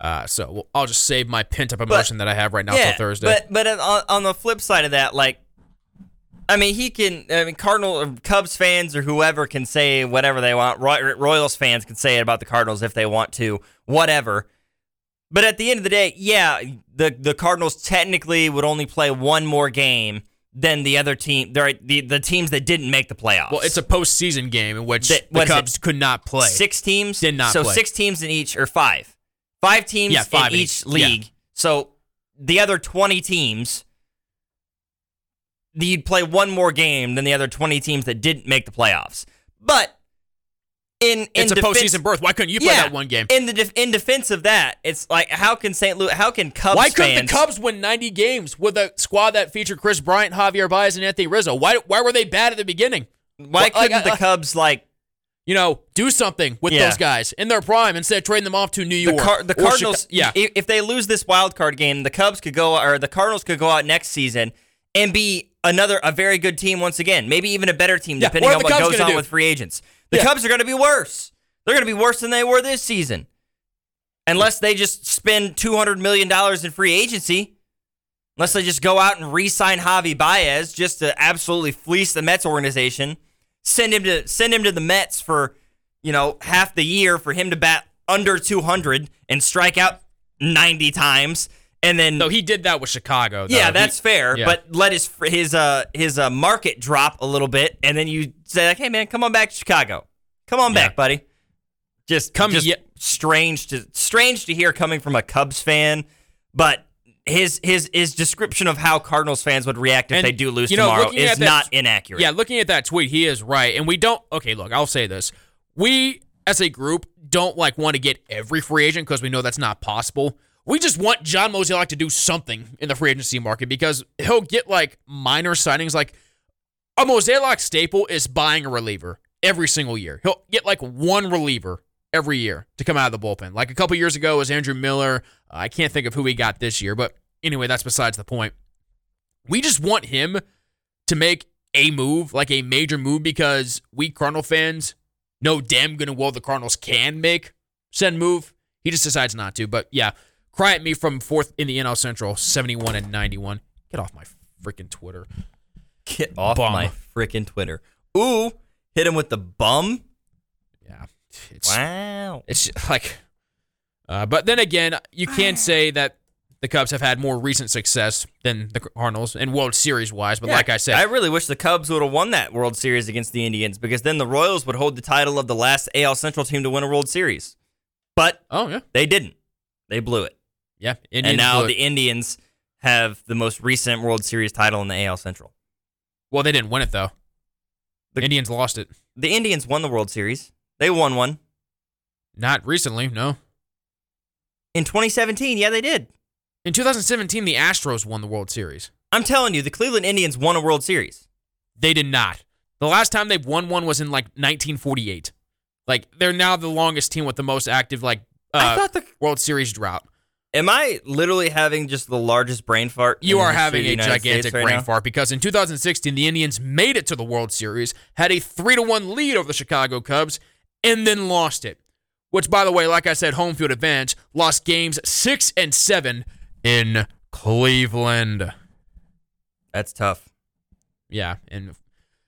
Uh, so I'll just save my pent up emotion that I have right now till Thursday. But but on, on the flip side of that, like, I mean, he can. I mean, Cardinal or Cubs fans or whoever can say whatever they want. Roy, Royals fans can say it about the Cardinals if they want to, whatever. But at the end of the day, yeah, the the Cardinals technically would only play one more game than the other team. The the teams that didn't make the playoffs. well, it's a postseason game in which The- the what is it? Cubs could not play. Six teams Did not So play. six teams in each, or five, five teams Yeah, five in in each each. league. Yeah. So the other twenty teams, you'd play one more game than the other twenty teams that didn't make the playoffs. But in in It's a defense- postseason berth. Why couldn't you play yeah, that one game? In the def- in defense of that, it's like how can St. Louis, how can Cubs Why couldn't fans, the Cubs win 90 games with a squad that featured Kris Bryant, Javier Baez, and Anthony Rizzo? Why why were they bad at the beginning? why Well, couldn't uh, the Cubs like You know, do something with Yeah. those guys in their prime instead of trading them off to New the, York. Car- the Cardinals, Chica- yeah, If they lose this wild card game, the Cubs could go, or the Cardinals could go out next season and be another a very good team once again, maybe even a better team, Yeah, depending on what Cubs goes on do? with free agents. The Yeah. Cubs are going to be worse. They're going to be worse than they were this season, unless they just spend two hundred million dollars in free agency. Unless they just go out and re-sign Javi Baez just to absolutely fleece the Mets organization, send him to send him to the Mets for, you know, half the year for him to bat under 200 and strike out 90 times, and then no, he did that with Chicago. though. yeah, He- that's fair. yeah. But let his his uh his uh market drop a little bit, and then you say like, hey man, come on back to Chicago, come on Yeah. back, buddy. Just Come- just yeah. strange to strange to hear coming from a Cubs fan, but. His his his description of how Cardinals fans would react if And, they do lose you know, tomorrow is that- not inaccurate. Yeah, looking at that tweet, he is right. And we don't okay, look, I'll say this. We as a group don't like want to get every free agent because we know that's not possible. We just want John Mozeliak to do something in the free agency market because he'll get like minor signings. Like a Mozeliak staple is buying a reliever every single year. He'll get like one reliever every year to come out of the bullpen. Like a couple years ago was Andrew Miller. I can't think of who he got this year, but anyway, that's besides the point. We just want him to make a move, like a major move, because we Cardinal fans know damn good and well the Cardinals can make said move. He just decides not to. But yeah, cry at me from fourth in the NL Central, 71 and 91. Get off my freaking Twitter. Get off Bum. my freaking Twitter. Ooh, hit him with the bum. Yeah. It's, Wow. it's like, uh, but then again, you can say that the Cubs have had more recent success than the Cardinals and World Series wise. But Yeah, like I said, I really wish the Cubs would have won that World Series against the Indians because then the Royals would hold the title of the last AL Central team to win a World Series. But oh yeah, they didn't. They blew it. Yeah. and now the. Indians have the most recent World Series title in the AL Central. well, they didn't win it though. The Indians lost it. The Indians won the World Series. They won one. Not recently, no. In 2017, yeah, they did. In 2017, the Astros won the World Series. I'm telling you, the Cleveland Indians won a World Series. They did not. The last time they won one was in like 1948. Like they're now the longest team with the most active like I uh, thought the. World Series drought. Am I literally having just the largest brain fart? You are having a gigantic right brain now? fart because in 2016 the Indians made it to the World Series, had a three to one lead over the Chicago Cubs, and then lost it. Which, by the way, like I said, home field advantage lost games six and seven in Cleveland. That's tough. Yeah, and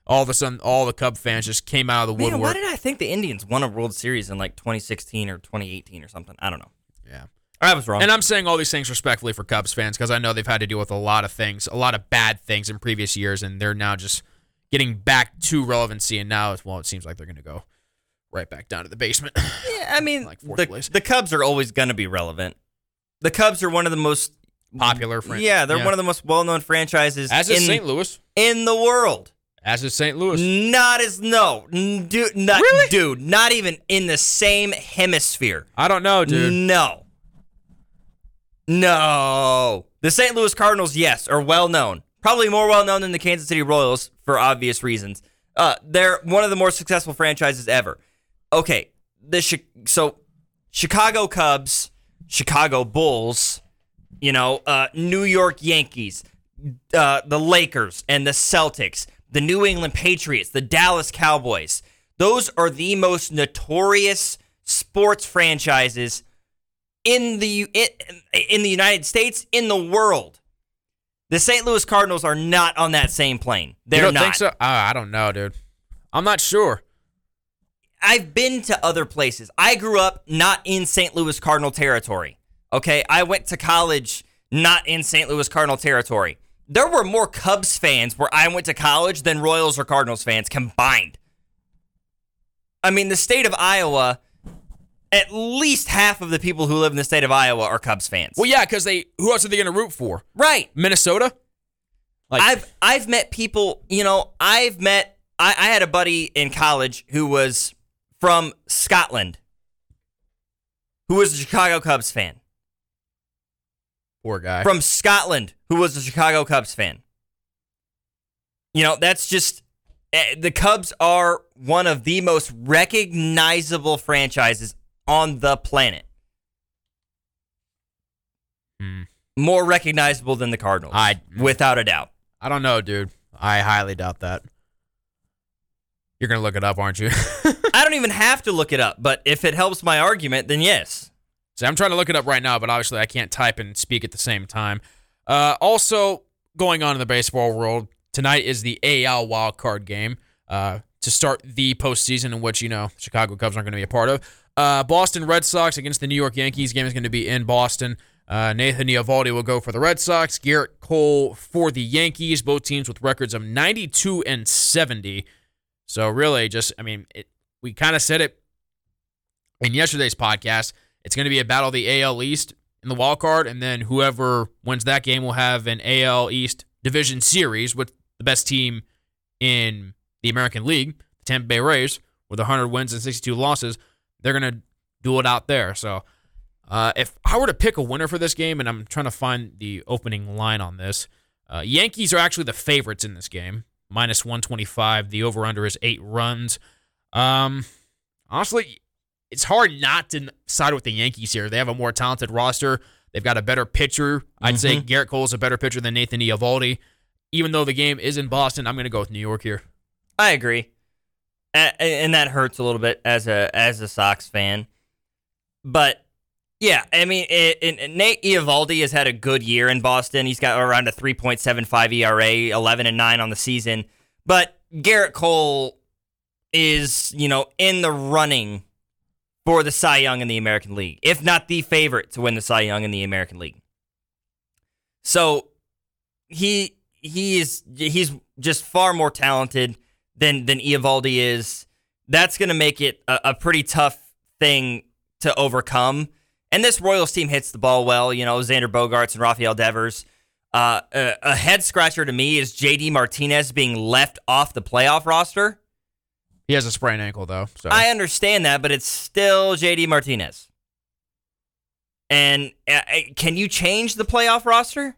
all of a sudden, all the Cub fans just came out of the Man, why did I think the Indians won a World Series in like 2016 or 2018 or something? I don't know. yeah. I was wrong. And I'm saying all these things respectfully for Cubs fans because I know they've had to deal with a lot of things, a lot of bad things in previous years, and they're now just getting back to relevancy. And now, well, it seems like they're going to go right back down to the basement. Yeah, I mean, Like the, place. the Cubs are always going to be relevant. The Cubs are one of the most Popular fran- Yeah, they're yeah. one of the most well-known franchises As is in St. Louis. in the world. As is St. Louis. Not as no, dude, not, Really? dude, not even in the same hemisphere. I don't know, dude. No, no. The St. Louis Cardinals, yes, are well known. Probably more well known than the Kansas City Royals for obvious reasons. Uh, they're one of the more successful franchises ever. Okay, the so Chicago Cubs, Chicago Bulls, you know, uh, New York Yankees, uh, the Lakers and the Celtics, the New England Patriots, the Dallas Cowboys. Those are the most notorious sports franchises in the in, in the United States, in the world. The St. Louis Cardinals are not on that same plane. They're you don't not. think so? Uh, I don't know, dude. I'm not sure. I've been to other places. I grew up not in St. Louis Cardinal territory. Okay, I went to college not in St. Louis Cardinal territory. There were more Cubs fans where I went to college than Royals or Cardinals fans combined. I mean, the state of Iowa, at least half of the people who live in the state of Iowa are Cubs fans. Well, yeah, because they. Who else are they going to root for? right. Minnesota. Like I've I've met people, you know, I've met I, I had a buddy in college who was from Scotland who was a Chicago Cubs fan. poor guy. From Scotland who was a Chicago Cubs fan. You know, that's just eh, the Cubs are one of the most recognizable franchises on the planet. Hmm. More recognizable than the Cardinals, I- without a doubt. I don't know, dude. I highly doubt that. You're gonna look it up, aren't you? I don't even have to look it up, but if it helps my argument, then yes. See, I'm trying to look it up right now, but obviously I can't type and speak at the same time. Uh, also, going on in the baseball world tonight is the AL wild card game uh, to start the postseason, in which you know Chicago Cubs aren't going to be a part of. Uh, Boston Red Sox against the New York Yankees. Game is going to be in Boston. Uh, Nathan Eovaldi will go for the Red Sox. Gerrit Cole for the Yankees. Both teams with records of 92 and 70. So really, just I mean, it, we kind of said it in yesterday's podcast. It's going to be a battle of the AL East in the wild card, and then whoever wins that game will have an AL East division series with the best team in the American League, the Tampa Bay Rays, with 100 wins and 62 losses. They're going to do it out there. So, uh, if I were to pick a winner for this game, and I'm trying to find the opening line on this, uh, Yankees are actually the favorites in this game, minus 125. The over under is eight runs. Um, honestly, it's hard not to side with the Yankees here. They have a more talented roster. They've got a better pitcher. I'd say Gerrit Cole is a better pitcher than Nathan Eovaldi. Even though the game is in Boston, I'm going to go with New York here. I agree, and that hurts a little bit as a as a Sox fan. But yeah, I mean, it, it, Nate Eovaldi has had a good year in Boston. He's got around a 3.75 ERA, 11 and nine on the season. But Gerrit Cole is, you know, in the running for the Cy Young in the American League, if not the favorite to win the Cy Young in the American League. So he he is he's just far more talented than than Eovaldi is. That's going to make it a, a pretty tough thing to overcome. And this Royals team hits the ball well. You know, Xander Bogaerts and Rafael Devers. Uh, a, a head scratcher to me is JD Martinez being left off the playoff roster. He has a sprained ankle, though. So I understand that, but it's still JD Martinez. And uh, uh, can you change the playoff roster?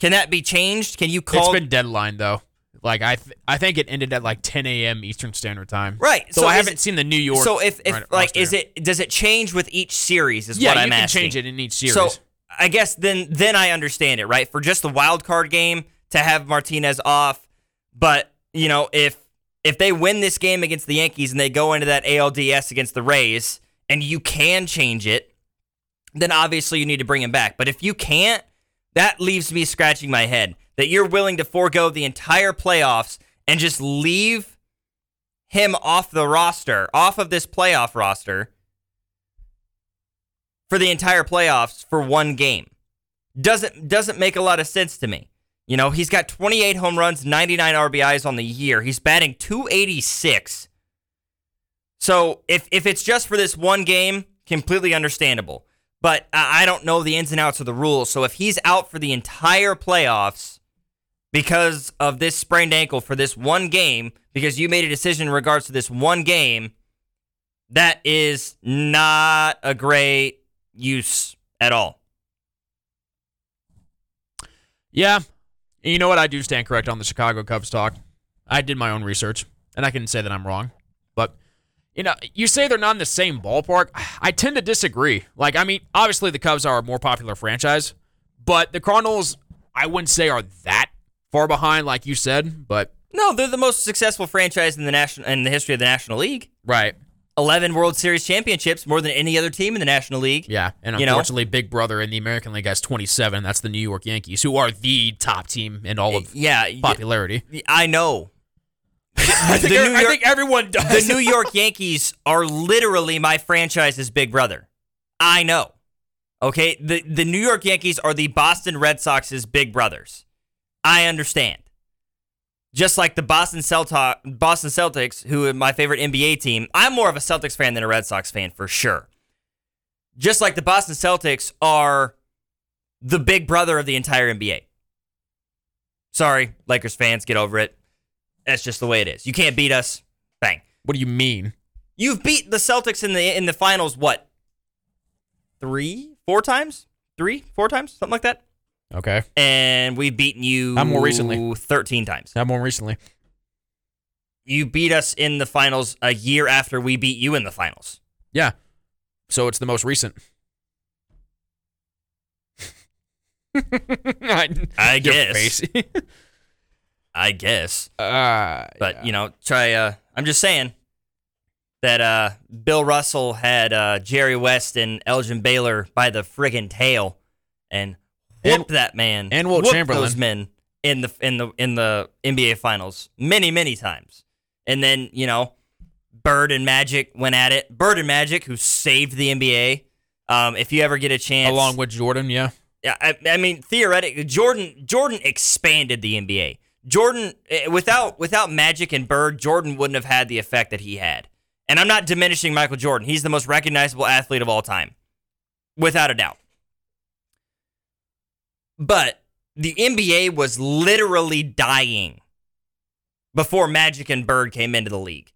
Can that be changed? Can you call? it's been deadline, though. Like I, th- I think it ended at like 10 a.m. Eastern Standard Time. Right, So, so I haven't it- seen the New York. so if, if right- like is it does it change with each series? Is Yeah, what you I'm can change it in each series. So I guess then then I understand it, right? For just the wild card game to have Martinez off, but you know if if they win this game against the Yankees and they go into that ALDS against the Rays and you can change it, then obviously you need to bring him back. But if you can't, that leaves me scratching my head that you're willing to forego the entire playoffs and just leave him off the roster, off of this playoff roster for the entire playoffs for one game. Doesn't doesn't make a lot of sense to me. You know, he's got 28 home runs, 99 RBIs on the year. He's batting 286. So if if it's just for this one game, completely understandable. But I I don't know the ins and outs of the rules. So if he's out for the entire playoffs because of this sprained ankle for this one game, because you made a decision in regards to this one game, that is not a great use at all. Yeah. You know what? I do stand correct on the Chicago Cubs talk. I did my own research, and I can say that I'm wrong. But, you know, you say they're not in the same ballpark. I tend to disagree. Like, I mean, obviously the Cubs are a more popular franchise, but the Cardinals, I wouldn't say are that far behind, like you said, but. No, they're the most successful franchise in the national in the history of the National League. Right. 11 World Series championships, more than any other team in the National League. Yeah, and You know? unfortunately, Big Brother in the American League has 27. That's the New York Yankees, who are the top team in all of Yeah, popularity. I know. I think, The New I think everyone does. The New York Yankees are literally my franchise's big brother. I know. Okay? The the New York Yankees are the Boston Red Sox's big brothers. I understand. Just like the Boston Celtics, Boston Celtics, who are my favorite NBA team. I'm more of a Celtics fan than a Red Sox fan for sure. Just like the Boston Celtics are the big brother of the entire NBA. Sorry, Lakers fans, get over it. That's just the way it is. You can't beat us. Bang. what do you mean? You've beat the Celtics in the in the finals what? Three, four times? Three, four times, something like that. Okay. And we've beaten you How more recently? thirteen times. Not more recently. You beat us in the finals a year after we beat you in the finals. Yeah. So it's the most recent. I, I guess. I guess. uh, But you know, try. Uh, I'm just saying that uh, Bill Russell had uh, Jerry West and Elgin Baylor by the friggin' tail and And- whooped that man and whooped Chamberlain. those men in the in the in the NBA finals many many times. And then you know, Bird and Magic went at it. Bird and Magic, who saved the NBA. Um, if you ever get a chance, along with Jordan, yeah. yeah, I, I mean, theoretically, Jordan Jordan expanded the NBA. Jordan, eh, without without Magic and Bird, Jordan wouldn't have had the effect that he had. And I'm not diminishing Michael Jordan. He's the most recognizable athlete of all time, without a doubt. But the NBA was literally dying before Magic and Bird came into the league.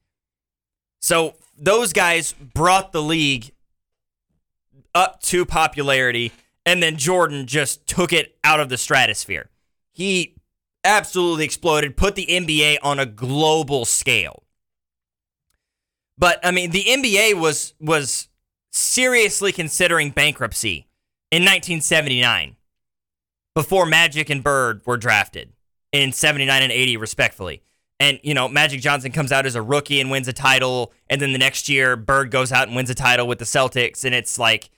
So those guys brought the league up to popularity, and then Jordan just took it out of the stratosphere. He absolutely exploded, put the NBA on a global scale. But I mean, the NBA was was seriously considering bankruptcy in 1979 before Magic and Bird were drafted in 79 and 80 respectfully. And you know, Magic Johnson comes out as a rookie and wins a title, and then the next year Bird goes out and wins a title with the Celtics, and it's like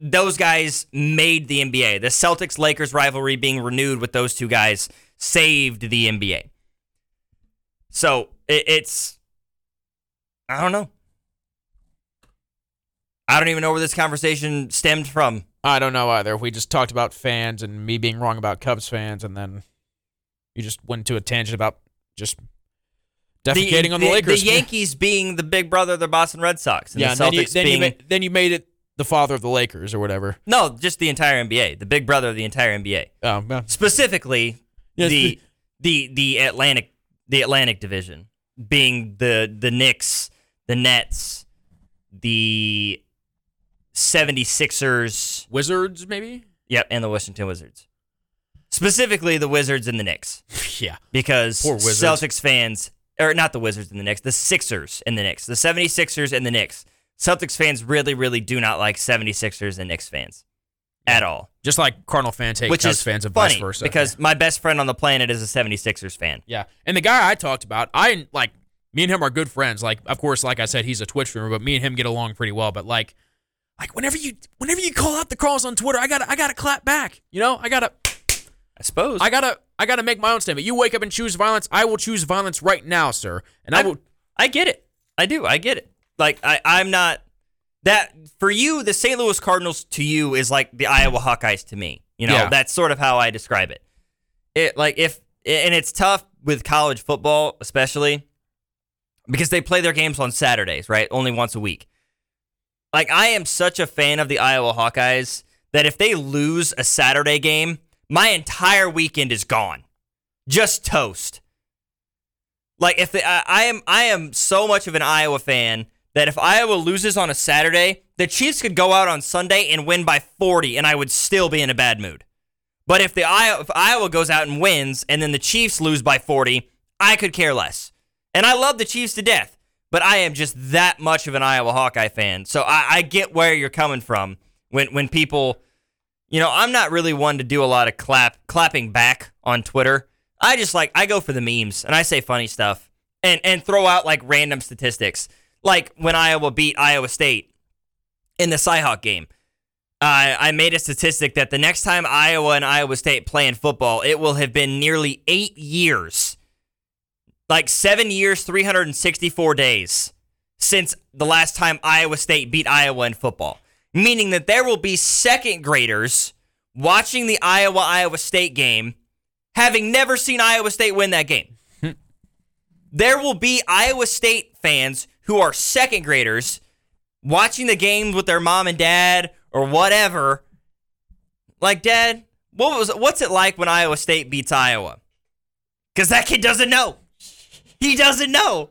those guys made the NBA. The Celtics Lakers rivalry being renewed with those two guys saved the NBA. So it, it's, I don't know. I don't even know where this conversation stemmed from. I don't know either. We just talked about fans and me being wrong about Cubs fans, and then you just went to a tangent about just defecating on the, Lakers. The Yankees being the big brother of the Boston Red Sox, and yeah, the and then you, Celtics then, being you ma- then you made it the father of the Lakers or whatever. no, just the entire NBA, the big brother of the entire NBA. Oh, yeah. specifically the the the Atlantic the Atlantic division being the the Knicks, the Nets, the 76ers, Wizards, maybe. yep, and the Washington Wizards. Specifically the Wizards and the Knicks yeah. because Poor Wizards. Celtics fans or not the Wizards and the Knicks, the Sixers and the Knicks, the 76ers and the Knicks. Celtics fans really really do not like 76ers and Knicks fans at all. Just like Cardinal fans hate Which Cubs is fans and funny vice versa. because my best friend on the planet is a 76ers fan. Yeah. And the guy I talked about, I like me and him are good friends. Like, of course, like I said, he's a Twitch streamer, but me and him get along pretty well. But like, like whenever you whenever you call out the calls on Twitter, I gotta I gotta clap back. You know, I gotta I suppose. I gotta I gotta make my own statement. You wake up and choose violence, I will choose violence right now, sir. And I I'm- will I get it. I do. I get it. Like I, I'm not that for you. The St. Louis Cardinals to you is like the Iowa Hawkeyes to me. You know, Yeah. that's sort of how I describe it. It like if and it's tough with college football, especially. because they play their games on Saturdays, right? Only once a week. Like I am such a fan of the Iowa Hawkeyes that if they lose a Saturday game, my entire weekend is gone. Just toast. Like if the, I, I am I am so much of an Iowa fan that if Iowa loses on a Saturday, the Chiefs could go out on Sunday and win by 40 and I would still be in a bad mood. But if the if Iowa goes out and wins and then the Chiefs lose by 40, I could care less. And I love the Chiefs to death, but I am just that much of an Iowa Hawkeye fan. So I, I get where you're coming from when when people, you know, I'm not really one to do a lot of clap clapping back on Twitter. I just like I go for the memes and I say funny stuff and and throw out like random statistics, like when Iowa beat Iowa State in the Cyhawk game. Uh, I made a statistic that the next time Iowa and Iowa State play in football, it will have been nearly eight years, like seven years, 364 days since the last time Iowa State beat Iowa in football. Meaning that there will be second graders watching the Iowa Iowa State game having never seen Iowa State win that game. there will be Iowa State fans who are second graders watching the games with their mom and dad or whatever. Like, Dad, what was what's it like when Iowa State beats Iowa? Because that kid doesn't know. He doesn't know.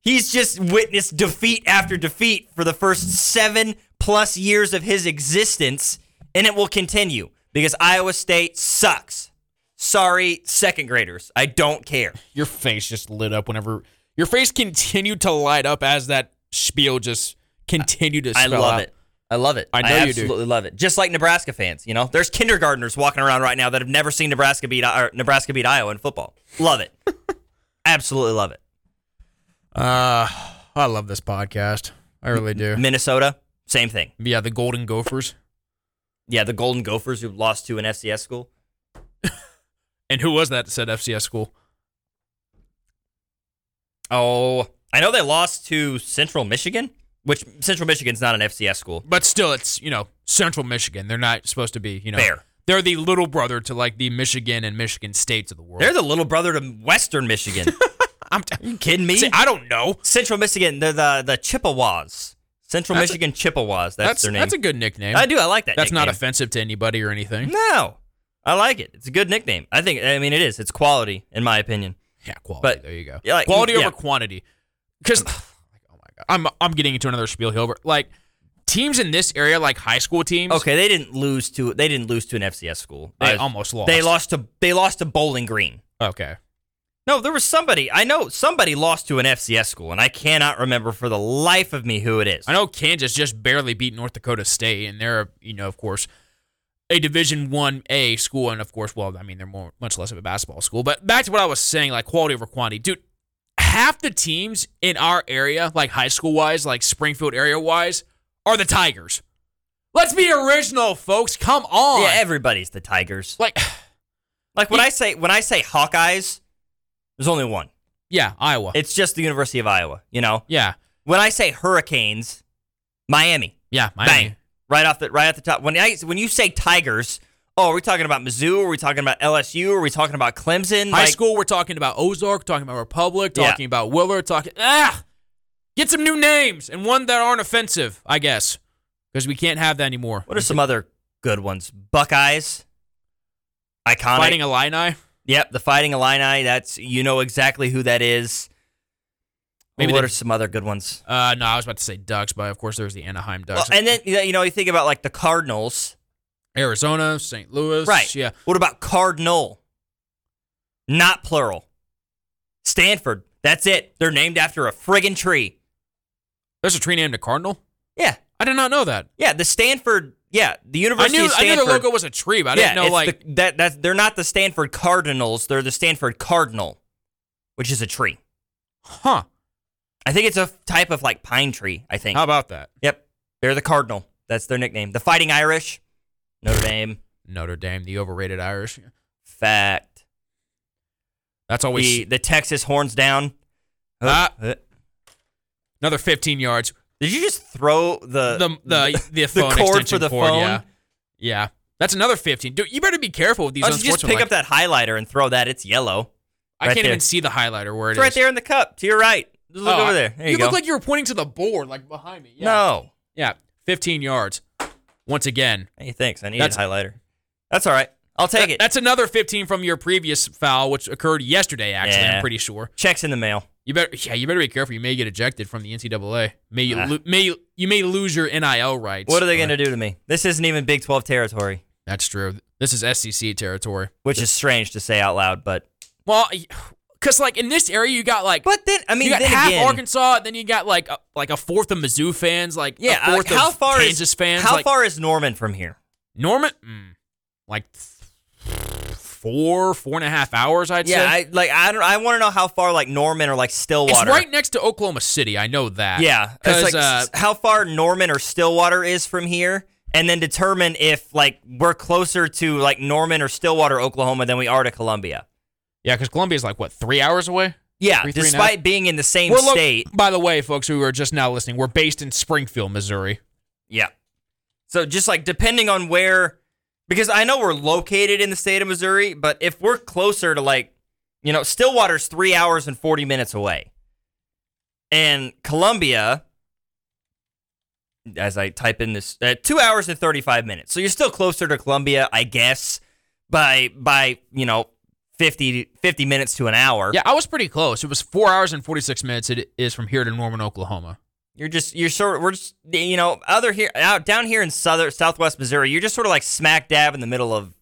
He's just witnessed defeat after defeat for the first seven plus years of his existence, and it will continue because Iowa State sucks. Sorry, second graders. I don't care. Your face just lit up whenever your face continued to light up as that spiel just continued to. I love out. it. I love it. I know you do. absolutely love it. Just like Nebraska fans, you know, there's kindergartners walking around right now that have never seen Nebraska beat or Nebraska beat Iowa in football. Love it. Absolutely love it. Uh, I love this podcast. I really do. Minnesota, same thing. Yeah, the Golden Gophers. Yeah, the Golden Gophers who lost to an FCS school. And who was that that said FCS school? Oh, I know they lost to Central Michigan, which Central Michigan's not an FCS school. But still, it's you know Central Michigan. They're not supposed to be you know. Fair. They're the little brother to like the Michigan and Michigan states of the world. They're the little brother to Western Michigan. I'm t- you kidding me? See, I don't know. Central Michigan, they're the the Chippewas. Central That's a- Michigan Chippewas. That's, That's their name. that's a good nickname. I do. I like that. That's not offensive to anybody or anything. No, I like it. It's a good nickname. I think. I mean, it is. It's quality, in my opinion. Yeah, quality. But- there you go. Yeah, like- quality yeah. over quantity. Because oh my god, I'm I'm getting into another spiel here. Like teams in this area, like high school teams, Okay, they didn't lose to. They didn't lose to an FCS school. they Uh, almost lost. They lost to. They lost to Bowling Green. Okay. No, there was somebody. I know somebody lost to an FCS school, and I cannot remember for the life of me who it is. I know Kansas just barely beat North Dakota State, and they're you know of course a Division One A school, and of course, well, I mean they're more much less of a basketball school. But back to what I was saying, like quality over quantity, dude. Half the teams in our area, like high school wise, like Springfield area wise, are the Tigers. Let's be original, folks. Come on. Yeah, everybody's the Tigers. like, Like when I say when I say Hawkeyes, there's only one. yeah, Iowa. It's just the University of Iowa. You know, yeah, when I say Hurricanes, Miami. yeah, Miami. Bang. Right off the right at the top. When I when you say Tigers, oh, are we talking about Mizzou? Are we talking about LSU? Are we talking about Clemson? High Like, school, we're talking about Ozark, talking about Republic, Yeah. talking about Willard, talking ah, get some new names and one that aren't offensive, I guess, because we can't have that anymore. What are some other good ones? Buckeyes. Iconic. Fighting Illini? Yep, the Fighting Illini. That's you know exactly who that is. Maybe what they- are some other good ones? Uh, no, I was about to say Ducks, but of course there's the Anaheim Well, Ducks. and then you know you think about like the Cardinals, Arizona, St. Louis, right? Yeah, What about Cardinal? Not plural. Stanford. That's it. They're named after a friggin' tree. There's a tree named a Cardinal. Yeah, I did not know that. yeah. The Stanford. Yeah, the I University knew of I knew the logo was a tree, but I yeah, didn't know it's like the, that. That's they're not the Stanford Cardinals. They're the Stanford Cardinal, which is a tree. huh. I think it's a type of like pine tree. I think. How about that? Yep. They're the Cardinal. That's their nickname. The Fighting Irish. Notre Dame. Notre Dame, the overrated Irish. Fact. That's always The the Texas horns down. Ah. Uh, another 15 yards. Did you just throw the the the the, the phone cord extension for the cord, phone? Yeah, yeah. That's another fifteen. Dude, you better be careful with these oh, Why don't you just pick unsportsmanlike. up that highlighter and throw that? It's yellow. I right can't there. even see the highlighter where it It's is. right there in the cup to your right. Just look Oh, over there. There you, you look like you were pointing to the board, like behind me. Yeah. no. Yeah, 15 yards. Once again, Hey, thanks. I need That's- a highlighter. That's all right. I'll take That- it. That's another 15 from your previous foul, which occurred yesterday. Actually, Yeah. I'm pretty sure. Checks in the mail. You better, yeah, you better be careful. You may get ejected from the NCAA. May you, Ah. lo- may you may lose your NIL rights. What are they going to do to me? This isn't even Big 12 territory, That's true. This is SEC territory. which is strange to say out loud, but Well, because like in this area, you got like but then I mean you got half again, Arkansas, then you got like a, like a fourth of Mizzou fans, like Yeah, a fourth how of far Kansas is fans. How like, far is Norman from here? Norman? Mm, like four, four and a half hours, I'd say. Yeah, say. I like I don't I want to know how far like Norman or like Stillwater. it's right next to Oklahoma City. I know that. Yeah, because like uh, how far Norman or Stillwater is from here, and then determine if like we're closer to like Norman or Stillwater, Oklahoma, than we are to Columbia. yeah, because Columbia is like what three hours away. Yeah, Three, three despite being in the same We're lo- state. by the way, folks who are just now listening, we're based in Springfield, Missouri. Yeah. So just like depending on where, because I know we're located in the state of Missouri, but if we're closer to like, you know, Stillwater's three hours and 40 minutes away. And Columbia, as I type in this, uh, two hours and 35 minutes. So you're still closer to Columbia, I guess, by, by you know, 50, 50 minutes to an hour. Yeah, I was pretty close. It was four hours and forty six minutes. It is from here to Norman, Oklahoma. You're just you're sort of we're just you know other here out down here in southern southwest Missouri. You're just sort of like smack dab in the middle of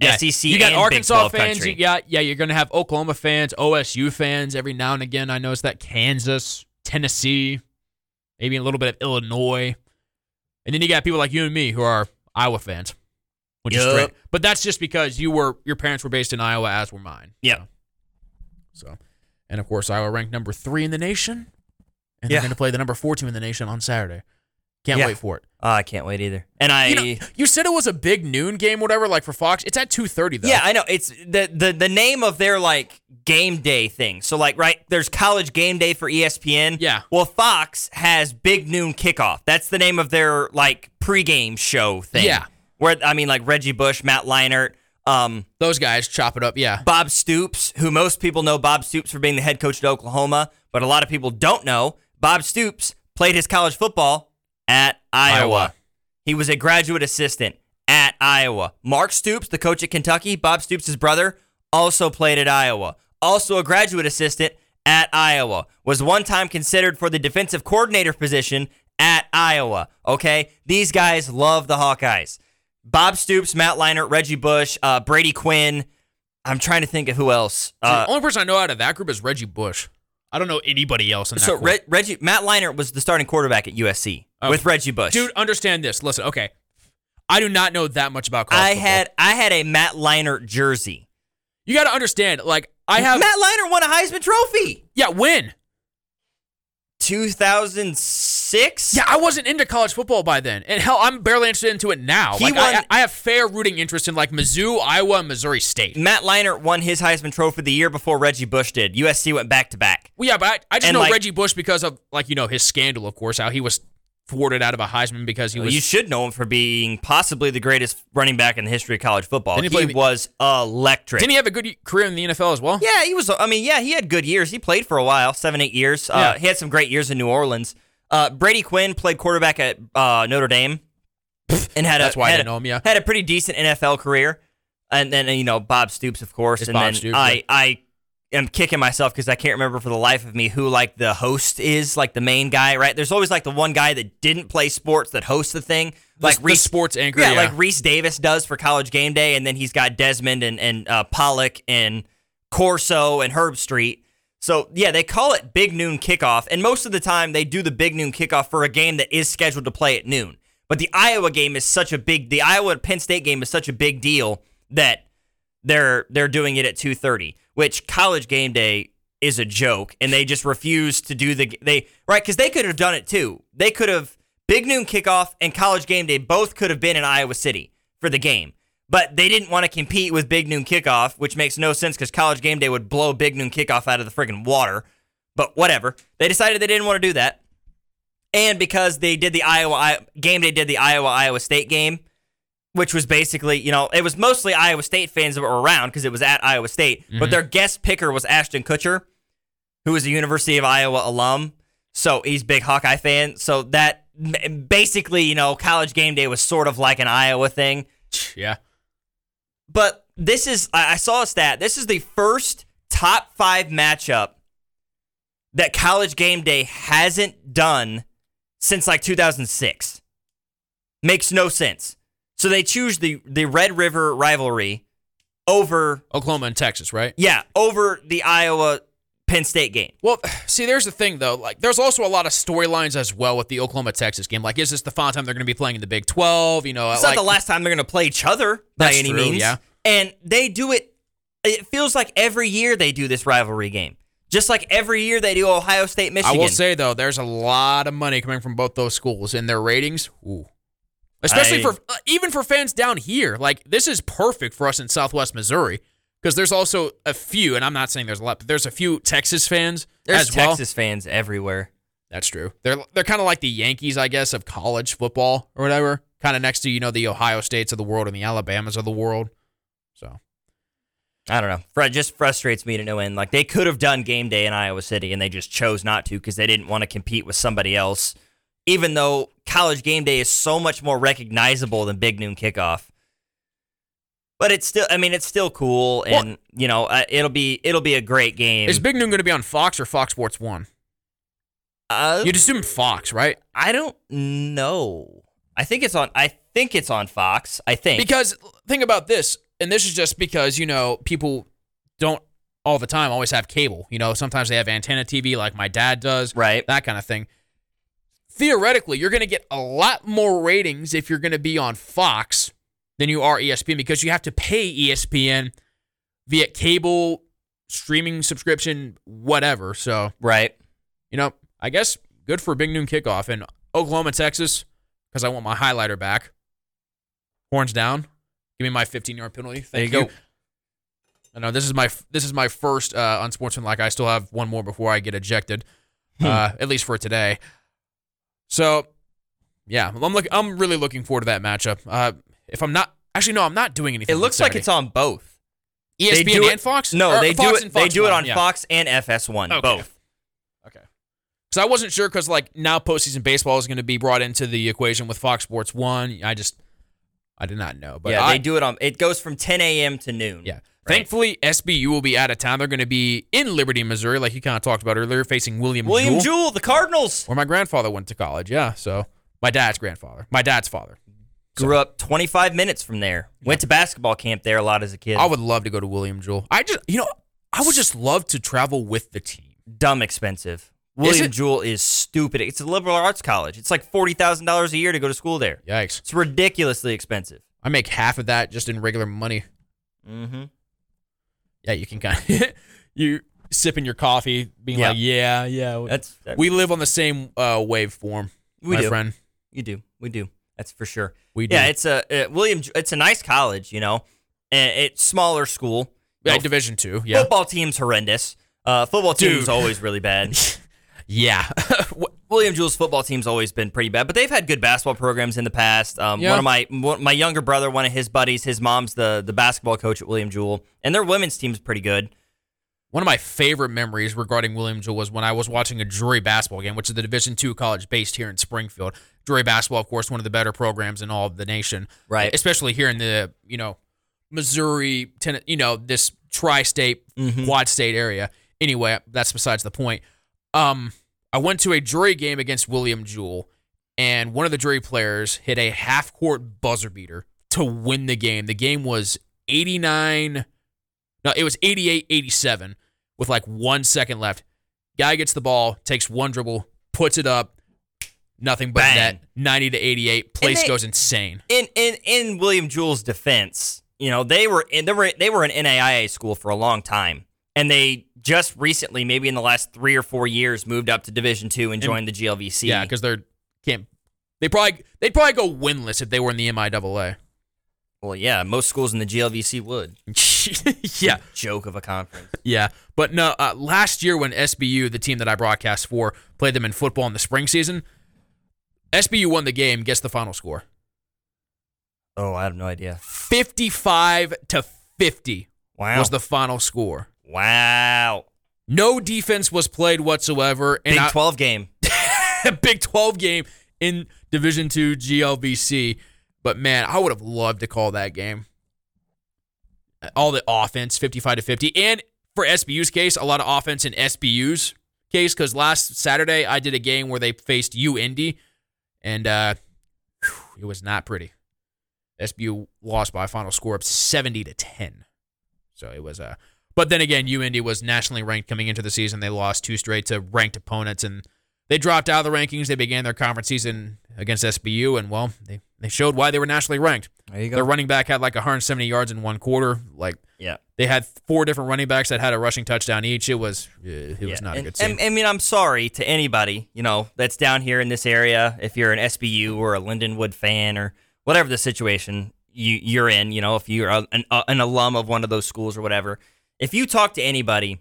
Yeah, SEC. you got Arkansas 12 fans. country. You got yeah, you're gonna have Oklahoma fans, OSU fans every now and again. I noticed that Kansas, Tennessee, maybe a little bit of Illinois, and then you got people like you and me who are Iowa fans, which is great. But that's just because you were your parents were based in Iowa, as were mine. Yeah. So, and of course, Iowa ranked number three in the nation, and Yeah. they're gonna play the number four team in the nation on Saturday. Can't Yeah. wait for it. Oh, I can't wait either. And I You know, you said it was a big noon game, whatever, like for Fox. It's at two thirty though. yeah, I know it's the the the name of their like game day thing. So like right there's college game day for ESPN. Yeah. Well, Fox has Big Noon Kickoff. That's the name of their like pregame show thing. Yeah. Where I mean like Reggie Bush, Matt Leinart, um, those guys chop it up. Yeah. Bob Stoops, who most people know Bob Stoops for being the head coach at Oklahoma, but a lot of people don't know Bob Stoops played his college football at Iowa. Iowa. He was a graduate assistant at Iowa. Mark Stoops, the coach at Kentucky, Bob Stoops' brother, also played at Iowa. Also a graduate assistant at Iowa. Was one time considered for the defensive coordinator position at Iowa. Okay? These guys love the Hawkeyes. Bob Stoops, Matt Leinart, Reggie Bush, uh, Brady Quinn. I'm trying to think of who else. Uh, the only person I know out of that group is Reggie Bush. I don't know anybody else in that so Reggie Matt Leinart was the starting quarterback at USC Okay. Oh. with Reggie Bush. Dude, understand this. Listen, okay. I do not know that much about college I football. had I had a Matt Leinart jersey. You got to understand. Like I have. Matt Leinart won a Heisman Trophy. yeah, when? 2006. Yeah, I wasn't into college football by then, and hell, I'm barely interested into it now. He like, I- won- I, I have fair rooting interest in like Mizzou, Iowa, and Missouri State. Matt Leinart won his Heisman Trophy the year before Reggie Bush did. USC went back to back. Well, yeah, but I, I just And, know like- Reggie Bush because of like you know his scandal, of course, how he was thwarted out of a Heisman because he was You should know him for being possibly the greatest running back in the history of college football. He he was electric. Didn't he have a good career in the NFL as well? Yeah, he was. I mean, yeah, he had good years. He played for a while, seven, eight years. Uh, Yeah. He had some great years in New Orleans. Uh, Brady Quinn played quarterback at uh, Notre Dame, and had a That's why I didn't a- know him, yeah. had a pretty decent NFL career. And then you know Bob Stoops, of course. It's and Bob then Stoops, I yeah. I am kicking myself because I can't remember for the life of me who like the host is, like the main guy. Right? There's always like the one guy that didn't play sports that hosts the thing, like the Reese sports anchor, Yeah, yeah. like Rece Davis does for College Game Day, and then he's got Desmond and and uh, Pollack and Corso and Herbstreit. So yeah, they call it Big Noon Kickoff, and most of the time they do the Big Noon Kickoff for a game that is scheduled to play at noon. But the Iowa game is such a big, the Iowa Penn State game is such a big deal that they're they're doing it at two thirty, which College Game Day is a joke, and they just refuse to do the they right because they could have done it too. They could have Big Noon Kickoff and College Game Day both could have been in Iowa City for the game. But they didn't want to compete with Big Noon Kickoff, which makes no sense because College Game Day would blow Big Noon Kickoff out of the friggin' water. But whatever. They decided they didn't want to do that. And because they did the Iowa game day did the Iowa Iowa State game, which was basically, you know, it was mostly Iowa State fans that were around because it was at Iowa State, Mm-hmm. but their guest picker was Ashton Kutcher. who is a University of Iowa alum. So he's a big Hawkeye fan. So that basically, you know, college game day was sort of like an Iowa thing. Yeah. But this is, I saw a stat. This is the first top five matchup that college game day hasn't done since like 2006. Makes no sense. So they choose the the Red River rivalry over Oklahoma and Texas, right? yeah, over the Iowa Penn State game. Well, see, there's the thing though. Like, there's also a lot of storylines as well with the Oklahoma Texas game. Like, is this the final time they're going to be playing in the Big 12? You know, It's like, not the last time they're going to play each other by any true, means. yeah. And they do it it feels like every year they do this rivalry game. Just like every year they do Ohio State Michigan. I will say though, there's a lot of money coming from both those schools and their ratings. Ooh. Especially I- for uh, even for fans down here. Like this is perfect for us in Southwest Missouri because there's also a few, and I'm not saying there's a lot, but there's a few Texas fans There's as well. Texas fans everywhere. That's true. They're they're kind of like the Yankees, I guess, of college football or whatever. Kind of next to you know the Ohio States of the world and the Alabamas of the world. So I don't know. It just frustrates me to no end. Like they could have done game day in Iowa City, and they just chose not to because they didn't want to compete with somebody else. Even though college game day is so much more recognizable than Big Noon Kickoff, but it's still. I mean, it's still cool, and you know, uh, it'll be it'll be a great game. is Big Noon going to be on Fox or Fox Sports One? uh, You'd assume Fox, right? I don't know. I think it's on. I think it's on Fox. I think Because think about this, and this is just because you know people don't all the time always have cable. You know, sometimes they have antenna TV, like my dad does, right. that kind of thing. Theoretically, you're going to get a lot more ratings if you're going to be on Fox than you are ESPN because you have to pay ESPN via cable, streaming subscription, whatever. So, Right. you know, I guess good for Big Noon Kickoff in Oklahoma, Texas, because I want my highlighter back. Horns down. Give me my 15 yard penalty. Thank There you go. I know this is my this is my first uh, unsportsmanlike. I still have one more before I get ejected, uh, at least for today. So, yeah, I'm look. I'm really looking forward to that matchup. Uh, if I'm not actually, no, I'm not doing anything. It looks like it's on both. ESPN and it- Fox. No, Or they do it. They do it on yeah. Fox and FS1, Okay. both. Okay. Because I wasn't sure because like now postseason baseball is going to be brought into the equation with Fox Sports One. I just I did not know, but yeah, I, they do it on. It goes from 10 a.m. to noon. Yeah. Thankfully, SBU will be out of town. They're going to be in Liberty, Missouri, like you kind of talked about earlier, facing William, William Jewell, Jewell, the Cardinals, where my grandfather went to college. Yeah, so my dad's grandfather, my dad's father. grew up 25 minutes from there. Went to basketball camp there a lot as a kid. I would love to go to William Jewell. I just, you know, I would just love to travel with the team. Dumb expensive. William it? Jewell is stupid. It's a liberal arts college. It's like forty thousand dollars a year to go to school there. Yikes! It's ridiculously expensive. I make half of that just in regular money. Mm-hmm. Yeah, you can kind of you sipping your coffee, being Yeah. like, yeah, yeah. That's that, we live on the same uh, waveform, we my do. friend. You do. We do. That's for sure. We do. Yeah, it's a uh, William. It's a nice college. You know, and it's smaller school. Yeah, No, Division two. Yeah, Football team's horrendous. Uh, football team's Dude. always really bad. yeah. William Jewell's football team's always been pretty bad, but they've had good basketball programs in the past. Um, Yeah. One of my one, my younger brother, one of his buddies, his mom's the the basketball coach at William Jewell, and their women's team's pretty good. One of my favorite memories regarding William Jewell was when I was watching a Drury basketball game, which is the Division two college based here in Springfield. Drury basketball, of course, one of the better programs in all of the nation, Right. Especially here in the you know Missouri, ten, you know this tri-state, Mhm. quad state area. Anyway, that's besides the point. Um, I went to a Drury game against William Jewell, and one of the Drury players hit a half court buzzer beater to win the game. The game was 89 no, it was 88 87 with like one second left. Guy gets the ball, takes one dribble, puts it up, nothing but Bang. net, 90 to 88. Place they- goes insane. In in in William Jewell's defense, you know they were in, they were they were an NAIA school for a long time, and they just recently, maybe in the last three or four years, moved up to Division Two and joined the GLVC. Yeah, because they're can't they probably they'd probably go winless if they were in the MIAA. well, yeah, most schools in the GLVC would. yeah, Joke of a conference. yeah. But no, uh, last year when SBU, the team that I broadcast for, played them in football in the spring season, SBU won the game. Guess the final score: Oh, I have no idea. 55 to 50 Wow. was the final score. Wow. No defense was played whatsoever. Big I- 12 game. a Big 12 game in Division 2 GLVC. But man, I would have loved to call that game. All the offense, 55 to 50. And for SBU's case, a lot of offense in SBU's case, because last Saturday I did a game where they faced UIndy, and uh, whew, it was not pretty. SBU lost by a final score of 70 to 10. So it was Uh, but then again, UIndy was nationally ranked coming into the season. They lost two straight to ranked opponents, and they dropped out of the rankings. They began their conference season against SBU, and well, they, they showed why they were nationally ranked. There you Their running back had like 170 yards in one quarter. Like Yeah. they had four different running backs that had a rushing touchdown each. It was uh, it was Yeah. not a good scene. I mean, I'm sorry to anybody, you know, that's down here in this area. If you're an SBU or a Lindenwood fan or whatever the situation you, you're in, you know, if you're an, an alum of one of those schools or whatever, if you talk to anybody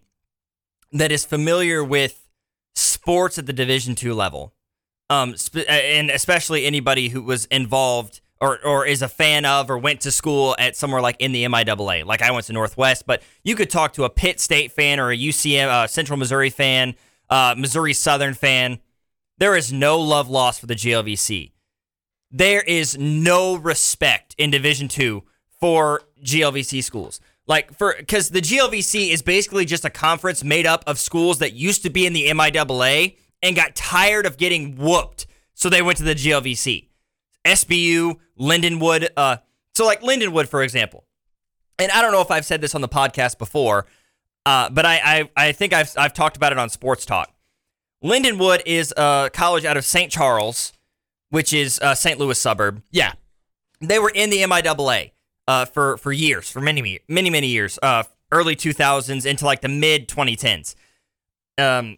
that is familiar with sports at the Division two level, um, sp- and especially anybody who was involved or, or is a fan of or went to school at somewhere like in the MIAA. Like I went to Northwest, but you could talk to a Pitt State fan or a UCM, uh, Central Missouri fan, uh, Missouri Southern fan. There is no love lost for the GLVC. There is no respect in Division Two for GLVC schools. Like for because the GLVC is basically just a conference made up of schools that used to be in the MIAA and got tired of getting whooped, so they went to the GLVC. SBU, Lindenwood. Uh, so like Lindenwood, for example. And I don't know if I've said this on the podcast before, uh, but I, I I think I've I've talked about it on Sports Talk. Lindenwood is a college out of St. Charles, which is a St. Louis suburb. yeah, They were in the MIAA uh, for for years, for many many many years, uh, early 2000s into like the mid 2010s. Um,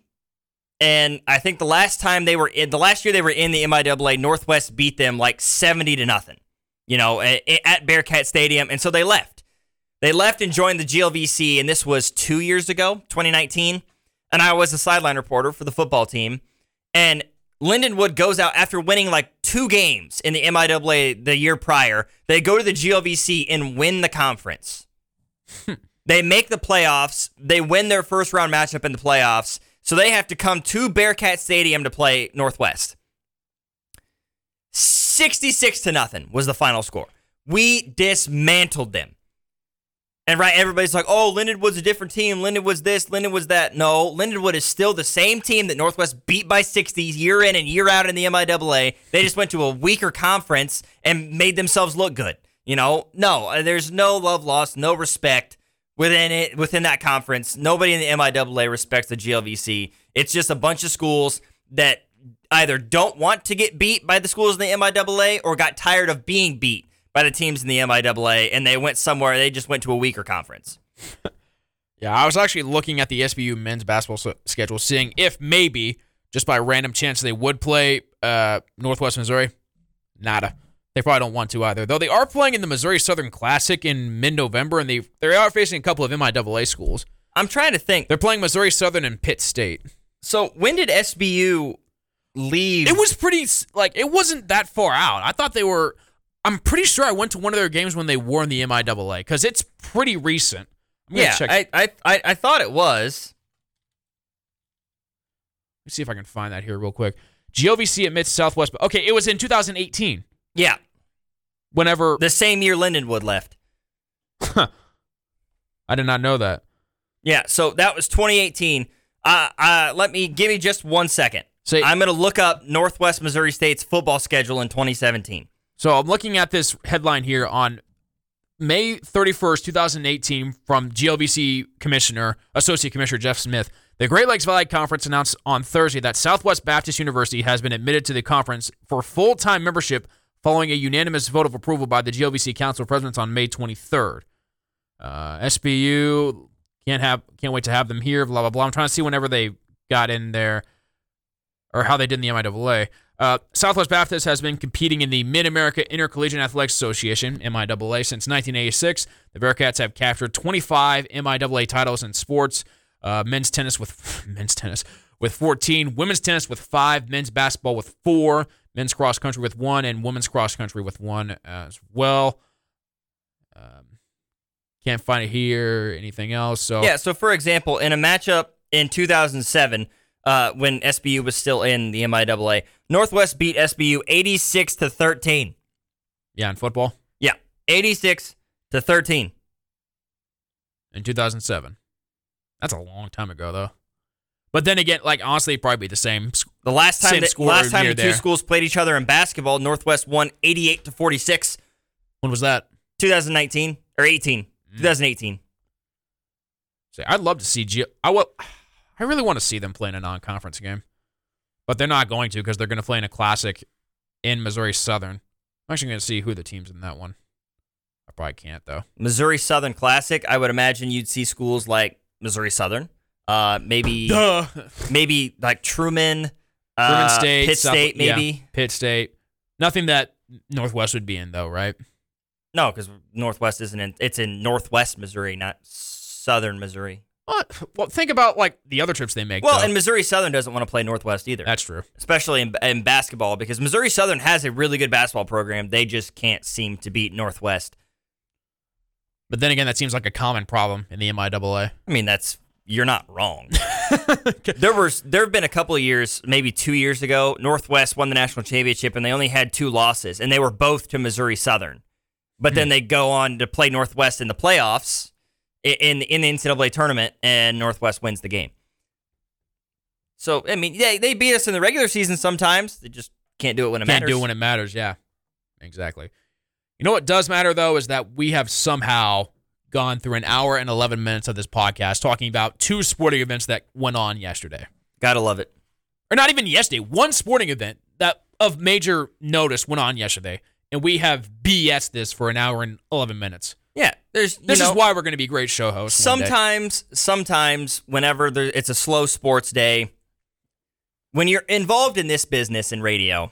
and I think the last time they were in the last year they were in the MIAA, Northwest beat them like 70 to nothing. You know, at, at Bearcat Stadium, and so they left. They left and joined the GLVC, and this was two years ago, 2019. And I was a sideline reporter for the football team. And Lindenwood goes out after winning like two games in the MIAA the year prior. They go to the GLVC and win the conference. they make the playoffs. They win their first round matchup in the playoffs. So they have to come to Bearcat Stadium to play Northwest. 66 to nothing was the final score. We dismantled them. And right, everybody's like, oh, Lindenwood's a different team. Lindenwood's this, Lindenwood's that. No, Lindenwood is still the same team that Northwest beat by 60 year in and year out in the MIAA. They just went to a weaker conference and made themselves look good. You know, no, uh, there's no love lost, no respect within it within that conference. Nobody in the MIAA respects the GLVC. It's just a bunch of schools that either don't want to get beat by the schools in the MIAA or got tired of being beat by the teams in the MIAA and they went somewhere. They just went to a weaker conference. yeah. I was actually looking at the SBU men's basketball s- schedule, seeing if maybe just by random chance they would play uh, Northwest Missouri. Nada. They probably don't want to either. Though they are playing in the Missouri Southern Classic in mid-November, and they they are facing a couple of MIAA schools. I'm trying to think. They're playing Missouri Southern and Pitt State. So when did SBU leave? It was pretty like it wasn't that far out. I thought they were. I'm pretty sure I went to one of their games when they in the MIAA because it's pretty recent. I'm yeah, check. I, I I I thought it was. Let's see if I can find that here real quick. GLVC admits Southwest. Okay, it was in 2018. Yeah, Whenever the same year Lindenwood left. I did not know that. Yeah, so that was 2018. Uh, uh, let me give me just one second. Say- I'm going to look up Northwest Missouri State's football schedule in 2017. So I'm looking at this headline here on May 31st, 2018, from GLVC Commissioner, Associate Commissioner Jeff Smith. The Great Lakes Valley Conference announced on Thursday that Southwest Baptist University has been admitted to the conference for full time membership following a unanimous vote of approval by the GLVC Council of Presidents on May 23rd. Uh, SBU can't have can't wait to have them here. Blah blah blah. I'm trying to see whenever they got in there or how they did in the MIAA. Uh, Southwest Baptist has been competing in the Mid America Intercollegiate Athletics Association (MIAA) since 1986. The Bearcats have captured 25 MIAA titles in sports: uh, men's tennis with men's tennis with 14, women's tennis with five, men's basketball with four, men's cross country with one, and women's cross country with one as well. Um, can't find it here. Anything else? So Yeah, so for example, in a matchup in 2007 uh, when SBU was still in the MIAA. Northwest beat SBU 86 to 13. Yeah, in football Yeah, 86 to 13. in 2007. That's a long time ago, though. But then again, like honestly, it'd probably be the same. The last time that, last time the two there. schools played each other in basketball, Northwest won 88 to 46. When was that? 2019 or 18. 2018. Say, I'd love to see I will. I really want to see them play in a non-conference game, but they're not going to because they're going to play in a classic in Missouri Southern. I'm actually going to see who the teams in that one. I probably can't though. Missouri Southern Classic. I would imagine you'd see schools like Missouri Southern, uh, maybe Duh. maybe like Truman, Truman uh, State, Pitt South- State, yeah, maybe. Pitt State. Nothing that Northwest would be in though, right? No, because Northwest isn't in. It's in Northwest Missouri, not Southern Missouri. What? Well, think about like the other trips they make. Well, though. and Missouri Southern doesn't want to play Northwest either, that's true. especially in, in basketball, because Missouri Southern has a really good basketball program. They just can't seem to beat Northwest. But then again, that seems like a common problem in the MIAA. I mean, that's you're not wrong. there was there have been a couple of years, maybe two years ago, Northwest won the national championship and they only had two losses, and they were both to Missouri Southern. But hmm. then they go on to play Northwest in the playoffs in in the NCAA tournament, and Northwest wins the game. So I mean, they they beat us in the regular season sometimes. They just can't do it when it Can't matters. do it when it matters. Yeah, exactly. You know what does matter though is that we have somehow gone through an hour and eleven minutes of this podcast talking about two sporting events that went on yesterday, Gotta love it. or not even yesterday. One sporting event that of major notice went on yesterday, and we have BS this for an hour and eleven minutes. Yeah, there's This know, is why we're going to be great show hosts. sometimes sometimes whenever there, it's a slow sports day when you're involved in this business in radio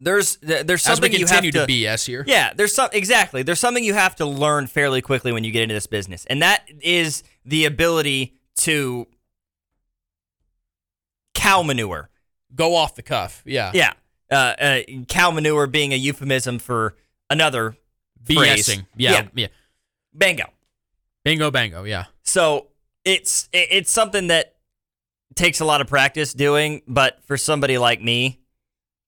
there's there's something you have to, to BS here. yeah there's some exactly there's something you have to learn fairly quickly when you get into this business and that is the ability to cow manure Go off the cuff. Yeah. yeah uh, uh, cow manure being a euphemism for another. BSing. Yeah. Yeah. yeah. bingo Bingo bango. Yeah. So it's it's something that takes a lot of practice doing, but for somebody like me,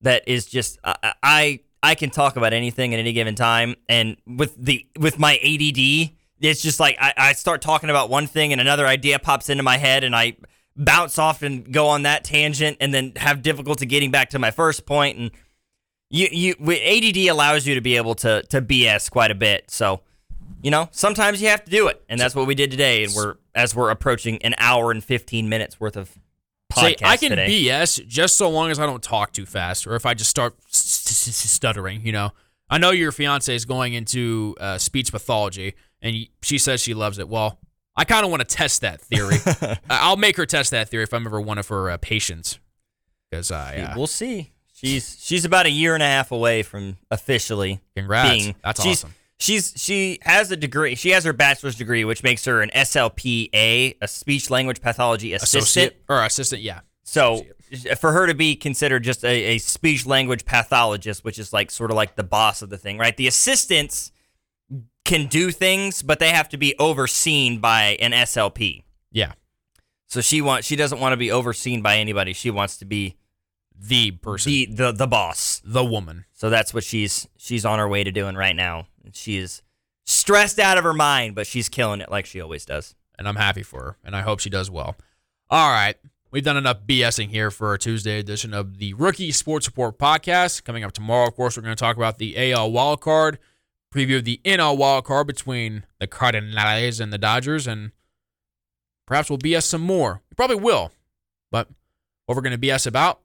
that is just I I, I can talk about anything at any given time, and with the with my ADD, it's just like I, I start talking about one thing and another idea pops into my head, and I bounce off and go on that tangent, and then have difficulty getting back to my first point, and you you ADD allows you to be able to to BS quite a bit, so you know, sometimes you have to do it, and that's what we did today. And we're as we're approaching an hour and fifteen minutes worth of podcast I can today. BS just so long as I don't talk too fast, or if I just start stuttering. You know, I know your fiance is going into uh, speech pathology, and she says she loves it. Well, I kind of want to test that theory. I'll make her test that theory if I'm ever one of her uh, patients, because I uh, We'll see. She's she's about a year and a half away from officially congrats. being. That's she's, awesome. She's she has a degree. She has her bachelor's degree, which makes her an SLPA, a speech language pathology assistant. Associate or assistant, yeah. So for her to be considered just a, a speech language pathologist, which is like sort of like the boss of the thing, right? The assistants can do things, but they have to be overseen by an SLP. Yeah, So she wants she doesn't want to be overseen by anybody. She wants to be the person, the the the boss. the woman. So that's what she's she's on her way to doing right now. She is stressed out of her mind, but she's killing it like she always does. and I'm happy for her, and I hope she does well. All right, we've done enough BSing here for our Tuesday edition of the Rookie Sports Report podcast. Coming up tomorrow, of course, we're going to talk about the AL wild card, preview of the NL wild card between the Cardinals and the Dodgers, and perhaps we'll BS some more. We probably will, but what we're going to BS about,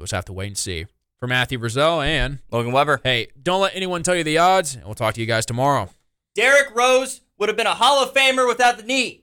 you'll just have to wait and see. For Matthew Frizzell and Logan Weber. hey, don't let anyone tell you the odds, and we'll talk to you guys tomorrow. Derrick Rose would have been a Hall of Famer without the knee.